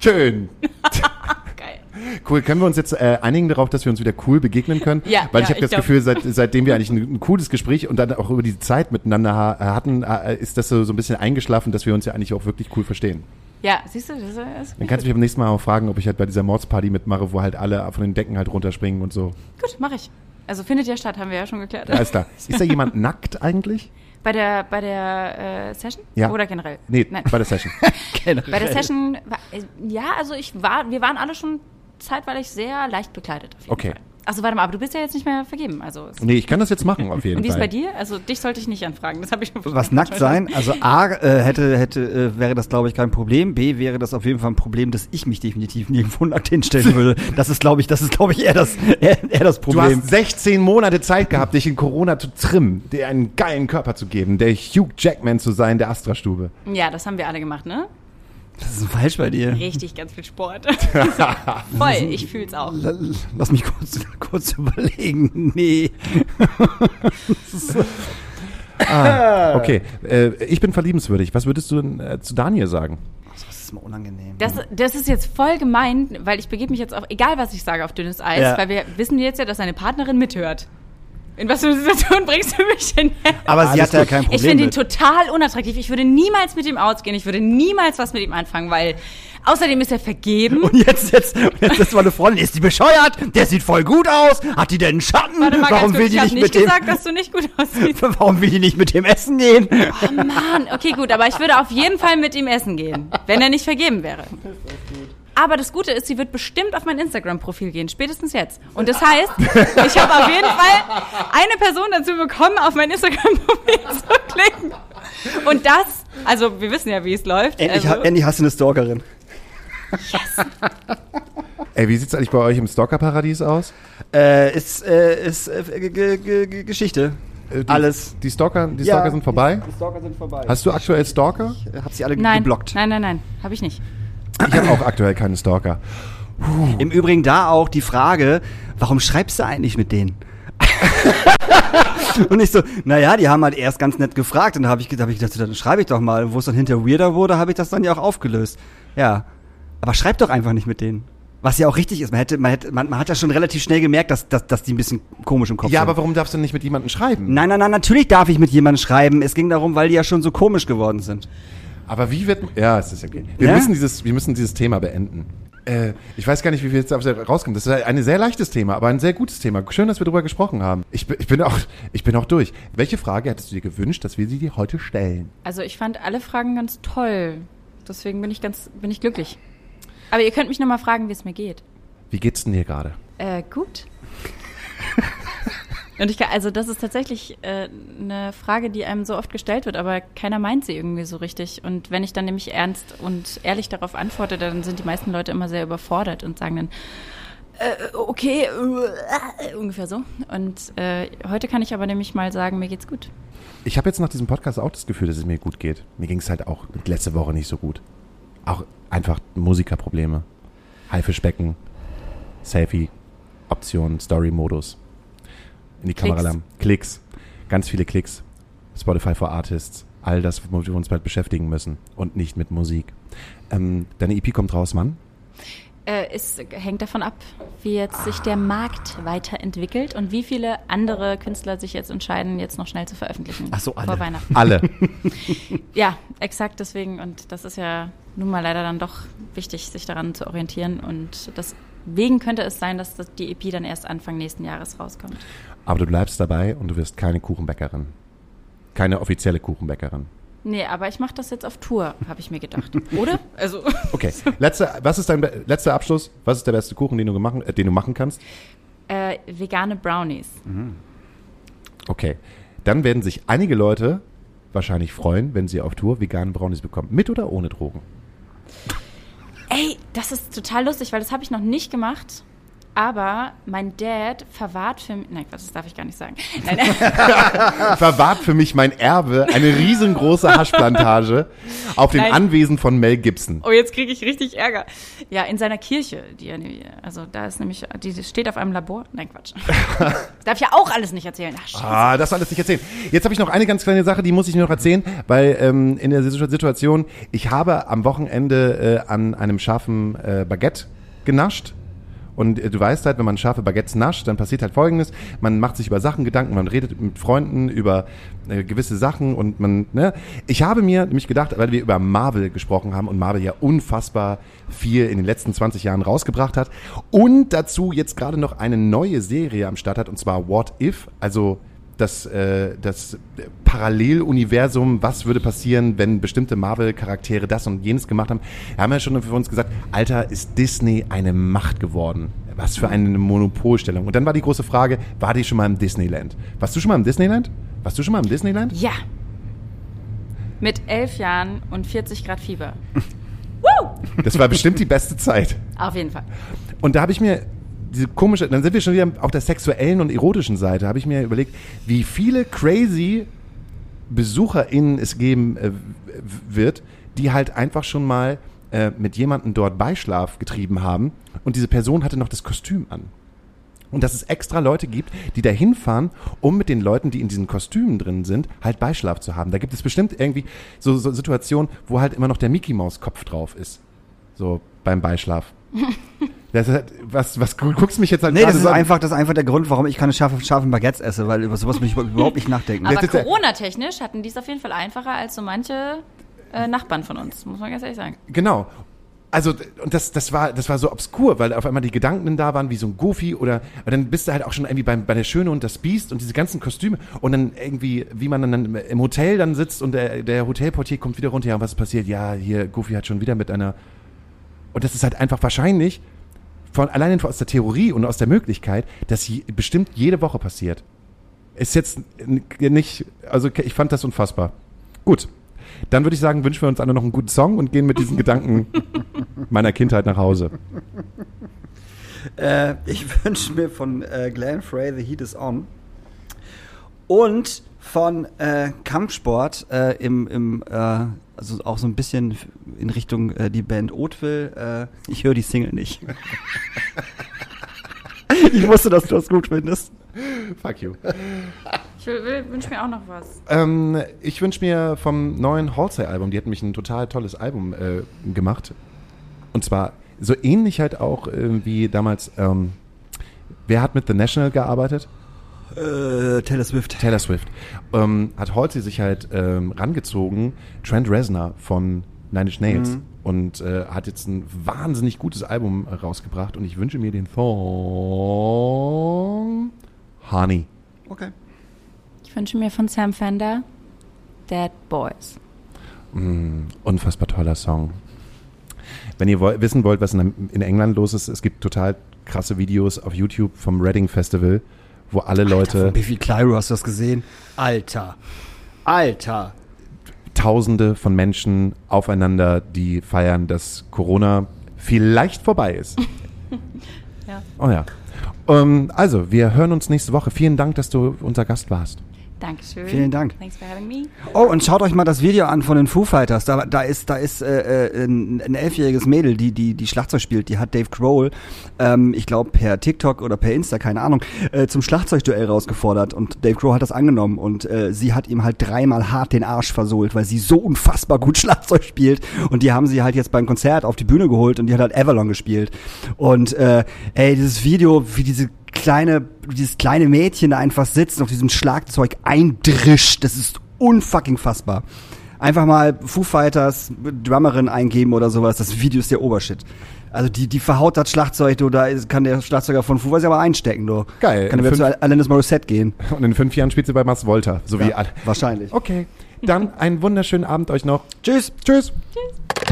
schön. Geil. Cool, können wir uns jetzt äh, einigen darauf, dass wir uns wieder cool begegnen können? Ja, Weil ja, ich habe das glaub- Gefühl, seit, seitdem wir eigentlich ein, ein cooles Gespräch und dann auch über die Zeit miteinander ha hatten, äh, ist das so, so ein bisschen eingeschlafen, dass wir uns ja eigentlich auch wirklich cool verstehen. Ja, siehst du, das ist Dann kannst du mich beim nächsten Mal auch fragen, ob ich halt bei dieser Mordsparty mitmache, wo halt alle von den Decken halt runterspringen und so. gut, mache ich. Also findet ja statt, haben wir ja schon geklärt. Alles klar. Ist da jemand nackt eigentlich? Bei der, bei der äh, Session? Ja. Oder generell? Nee, Nein. bei der Session. Bei der Session, war, äh, ja, also ich war, wir waren alle schon zeitweilig sehr leicht bekleidet. Auf jeden Okay. Fall. Also warte mal, aber du bist ja jetzt nicht mehr vergeben. Also Nee, ich kann das jetzt machen auf jeden und wie ist Fall. bei dir? Also dich sollte ich nicht anfragen. Das habe ich schon Was nackt sein? Also A äh, hätte hätte äh, wäre das glaube ich kein Problem. B wäre das auf jeden Fall ein Problem, dass ich mich definitiv nirgendwo nackt hinstellen würde. Das ist glaube ich, das ist glaube ich eher das eher, eher das Du Problem. hast 16 Monate Zeit gehabt, dich in Corona zu trimmen, dir einen geilen Körper zu geben, der Hugh Jackman zu sein, der Astra-Stube. Ja, das haben wir alle gemacht, ne? Das ist falsch bei dir. Richtig, ganz viel Sport. Voll, ich fühl's auch. La- Lass mich kurz kurz überlegen. Nee. Ah, okay. Äh, ich bin verliebenswürdig. Was würdest du denn, äh, zu Daniel sagen? Das ist mal unangenehm. Das, das ist jetzt voll gemein, weil ich begebe mich jetzt auf, egal was ich sage, auf dünnes Eis, Ja. weil wir wissen jetzt ja, dass seine Partnerin mithört. In was für eine Situation bringst du mich denn her? Aber sie hat ja gut. kein Problem Ich finde ihn total unattraktiv. Ich würde niemals mit ihm ausgehen. Ich würde niemals was mit ihm anfangen, weil außerdem ist er vergeben. Und jetzt, jetzt, jetzt ist meine Freundin, ist die bescheuert? Der sieht voll gut aus. Hat die denn einen Schatten? Warte mal Warum ganz will kurz, die nicht nicht mit dem, gesagt, dass du nicht gut aussiehst. warum will die nicht mit dem essen gehen? Oh Mann, okay, gut, aber ich würde auf jeden Fall mit ihm essen gehen, wenn er nicht vergeben wäre. Aber das Gute ist, sie wird bestimmt auf mein Instagram-Profil gehen, spätestens jetzt. Und das heißt, ich habe auf jeden Fall eine Person dazu bekommen, auf mein Instagram-Profil zu klicken. Und das, also wir wissen ja, wie es läuft. Endlich, also, ha- endlich hast du eine Stalkerin. Ey, wie sieht's eigentlich bei euch im Stalker-Paradies aus? Äh, ist, äh, ist äh, Geschichte. Äh, die, Alles. Die Stalker, die Ja, Stalker sind vorbei? Die Stalker sind vorbei. Hast du aktuell Stalker? Ich hab sie alle nein, geblockt. nein, nein, nein, habe ich nicht. Ich habe auch aktuell keine Stalker. Im Übrigen da auch die Frage, warum schreibst du eigentlich mit denen? und ich so, naja, die haben halt erst ganz nett gefragt und da habe ich, hab ich gedacht, dann schreibe ich doch mal. Wo es dann hinter weirder wurde, habe ich das dann ja auch aufgelöst. Ja, aber schreib doch einfach nicht mit denen. Was ja auch richtig ist. Man, hätte, man, hätte, man, man hat ja schon relativ schnell gemerkt, dass, dass, dass die ein bisschen komisch im Kopf Ja, sind. aber warum darfst du nicht mit jemandem schreiben? Nein, nein, nein, natürlich darf ich mit jemandem schreiben. Es ging darum, weil die ja schon so komisch geworden sind. Aber wie wird. Ja, es ist okay. Wir, Ja? müssen, dieses, wir müssen dieses Thema beenden. Äh, ich weiß gar nicht, wie wir jetzt rauskommen. Das ist ein sehr leichtes Thema, aber ein sehr gutes Thema. Schön, dass wir darüber gesprochen haben. Ich, bin- ich, bin auch, ich bin auch durch. Welche Frage hättest du dir gewünscht, dass wir sie dir heute stellen? Also ich fand alle Fragen ganz toll. Deswegen bin ich ganz, bin ich glücklich. Aber ihr könnt mich nochmal fragen, wie es mir geht. Wie geht's denn dir gerade? Äh, gut. Und ich kann, also das ist tatsächlich äh, eine Frage, die einem so oft gestellt wird, aber keiner meint sie irgendwie so richtig. Und wenn ich dann nämlich ernst und ehrlich darauf antworte, dann sind die meisten Leute immer sehr überfordert und sagen dann, äh, okay, äh, ungefähr so. Und äh, heute kann ich aber nämlich mal sagen, mir geht's gut. Ich habe jetzt nach diesem Podcast auch das Gefühl, dass es mir gut geht. Mir ging es halt auch letzte Woche nicht so gut. Auch einfach Musikerprobleme. Haifischbecken, Selfie, Option, Story-Modus. In die Kamera Klicks. Klicks. Ganz viele Klicks. Spotify for Artists. All das, womit wir uns bald beschäftigen müssen. Und nicht mit Musik. Ähm, deine EP kommt raus, Mann. Äh, es hängt davon ab, wie jetzt sich der Markt weiterentwickelt und wie viele andere Künstler sich jetzt entscheiden, jetzt noch schnell zu veröffentlichen. Ach so, alle. Vor Weihnachten. Alle. Ja, exakt deswegen. Und das ist ja nun mal leider dann doch wichtig, sich daran zu orientieren. Und deswegen könnte es sein, dass das- die EP dann erst Anfang nächsten Jahres rauskommt. Aber du bleibst dabei und du wirst keine Kuchenbäckerin. Keine offizielle Kuchenbäckerin. Nee, aber ich mache das jetzt auf Tour, habe ich mir gedacht. Oder? Also, Okay. Letzter, was ist dein letzter Abschluss? Was ist der beste Kuchen, den du, gemachen, äh, den du machen kannst? äh, vegane Brownies. Okay. Dann werden sich einige Leute wahrscheinlich freuen, wenn sie auf Tour vegane Brownies bekommen. Mit oder ohne Drogen? Ey, das ist total lustig, weil das habe ich noch nicht gemacht. Aber mein Dad verwahrt für mich. Nein, Quatsch, das darf ich gar nicht sagen. Nein, Verwahrt für mich mein Erbe eine riesengroße Haschplantage auf dem Nein. Anwesen von Mel Gibson. Oh, jetzt kriege ich richtig Ärger. Ja, in seiner Kirche. Die, er also da ist nämlich, die steht auf einem Labor. Nein, Quatsch. Darf ich ja auch alles nicht erzählen. Ach, scheiße. Ah, das alles nicht erzählen. Jetzt habe ich noch eine ganz kleine Sache, die muss ich mir noch erzählen, weil ähm, in der Situ- Situation, ich habe am Wochenende äh, an einem scharfen äh, Baguette genascht. Und äh, du weißt halt, wenn man scharfe Baguettes nascht, dann passiert halt Folgendes. Man macht sich über Sachen Gedanken, man redet mit Freunden über äh, gewisse Sachen und man, ne. Ich habe mir nämlich gedacht, weil wir über Marvel gesprochen haben und Marvel ja unfassbar viel in den letzten 20 Jahren rausgebracht hat und dazu jetzt gerade noch eine neue Serie am Start hat und zwar What If, also das, äh, das Paralleluniversum, was würde passieren, wenn bestimmte Marvel-Charaktere das und jenes gemacht haben. Wir haben ja schon für uns gesagt, Alter, ist Disney eine Macht geworden. Was für eine Monopolstellung. Und dann war die große Frage, war die schon mal im Disneyland? Warst du schon mal im Disneyland? Warst du schon mal im Disneyland? Ja. Mit elf Jahren und 40 Grad Fieber. Das war bestimmt die beste Zeit. Auf jeden Fall. Und da habe ich mir diese komische, dann sind wir schon wieder auf der sexuellen und erotischen Seite, habe ich mir überlegt, wie viele crazy BesucherInnen es geben äh, wird, die halt einfach schon mal äh, mit jemandem dort Beischlaf getrieben haben und diese Person hatte noch das Kostüm an. Und dass es extra Leute gibt, die da hinfahren, um mit den Leuten, die in diesen Kostümen drin sind, halt Beischlaf zu haben. Da gibt es bestimmt irgendwie so, so Situationen, wo halt immer noch der Mickey Maus Kopf drauf ist. So beim Beischlaf. Das ist halt, was, was gu- guckst du mich jetzt halt Nee, das ist an? einfach, das ist einfach der Grund, warum ich keine scharfen, scharfen Baguettes esse, weil über sowas muss ich überhaupt nicht nachdenken. Aber Corona-technisch hatten die es auf jeden Fall einfacher als so manche äh, Nachbarn von uns, muss man ganz ehrlich sagen. Genau. Also, und das, das war, das war so obskur, weil auf einmal die Gedanken da waren, wie so ein Goofy oder, und dann bist du halt auch schon irgendwie beim, bei der Schöne und das Biest und diese ganzen Kostüme und dann irgendwie, wie man dann im Hotel dann sitzt und der, der Hotelportier kommt wieder runter, ja, und was ist passiert? Ja, hier, Goofy hat schon wieder mit einer, und das ist halt einfach wahrscheinlich von, allein aus der Theorie und aus der Möglichkeit, dass je, bestimmt jede Woche passiert. Ist jetzt nicht, also ich fand das unfassbar. Gut. Dann würde ich sagen, wünschen wir uns alle noch einen guten Song und gehen mit diesen Gedanken meiner Kindheit nach Hause. Äh, ich wünsche mir von äh, Glenn Frey The Heat is On und von äh, Kampfsport äh, im, im äh, also auch so ein bisschen in Richtung äh, die Band Oatville. Äh, ich höre die Single nicht. ich wusste, dass du das gut findest. Fuck you. Ich wünsche mir auch noch was. Ähm, ich wünsche mir vom neuen Halsey-Album, die hat nämlich ein total tolles Album äh, gemacht. Und zwar so ähnlich halt auch äh, wie damals, ähm, wer hat mit The National gearbeitet? Äh, Taylor Swift. Taylor Swift. Ähm, hat Halsey sich halt ähm, rangezogen, Trent Reznor von Nine Inch Nails. Mhm. Und äh, hat jetzt ein wahnsinnig gutes Album äh, rausgebracht. Und ich wünsche mir den Song Honey. Okay. Ich wünsche mir von Sam Fender Dead Boys. Mm, unfassbar toller Song. Wenn ihr woll wissen wollt, was in, in England los ist, es gibt total krasse Videos auf YouTube vom Reading Festival, wo alle Leute, Biffy Clyro, hast du das gesehen? Alter. Alter. Tausende von Menschen aufeinander, die feiern, dass Corona vielleicht vorbei ist. Ja. Oh ja. Ähm, also, wir hören uns nächste Woche. Vielen Dank, dass du unser Gast warst. Dankeschön. Vielen Dank. Thanks for having me. Oh, und schaut euch mal das Video an von den Foo Fighters. Da, da ist, da ist äh, äh, ein, ein elfjähriges Mädel, die, die, die Schlagzeug spielt. Die hat Dave Grohl, ähm, ich glaube per TikTok oder per Insta, keine Ahnung, äh, zum Schlagzeugduell rausgefordert. Und Dave Grohl hat das angenommen. Und äh, sie hat ihm halt dreimal hart den Arsch versohlt, weil sie so unfassbar gut Schlagzeug spielt. Und die haben sie halt jetzt beim Konzert auf die Bühne geholt und die hat halt Avalon gespielt. Und äh, ey, dieses Video, wie diese kleine, dieses kleine Mädchen da einfach sitzt und auf diesem Schlagzeug eindrischt. Das ist unfucking fassbar. Einfach mal Foo Fighters Drummerin eingeben oder sowas. Das Video ist der Obershit. Also die, die verhaut das Schlagzeug, du, da kann der Schlagzeuger von Foo Fighters aber einstecken, du. Geil. Kann er wieder zu Alanis Morissette gehen. Und in fünf Jahren spielt sie bei Mars Volta, so wie alle. Wahrscheinlich. Okay, dann einen wunderschönen Abend euch noch. Tschüss. Tschüss. Tschüss.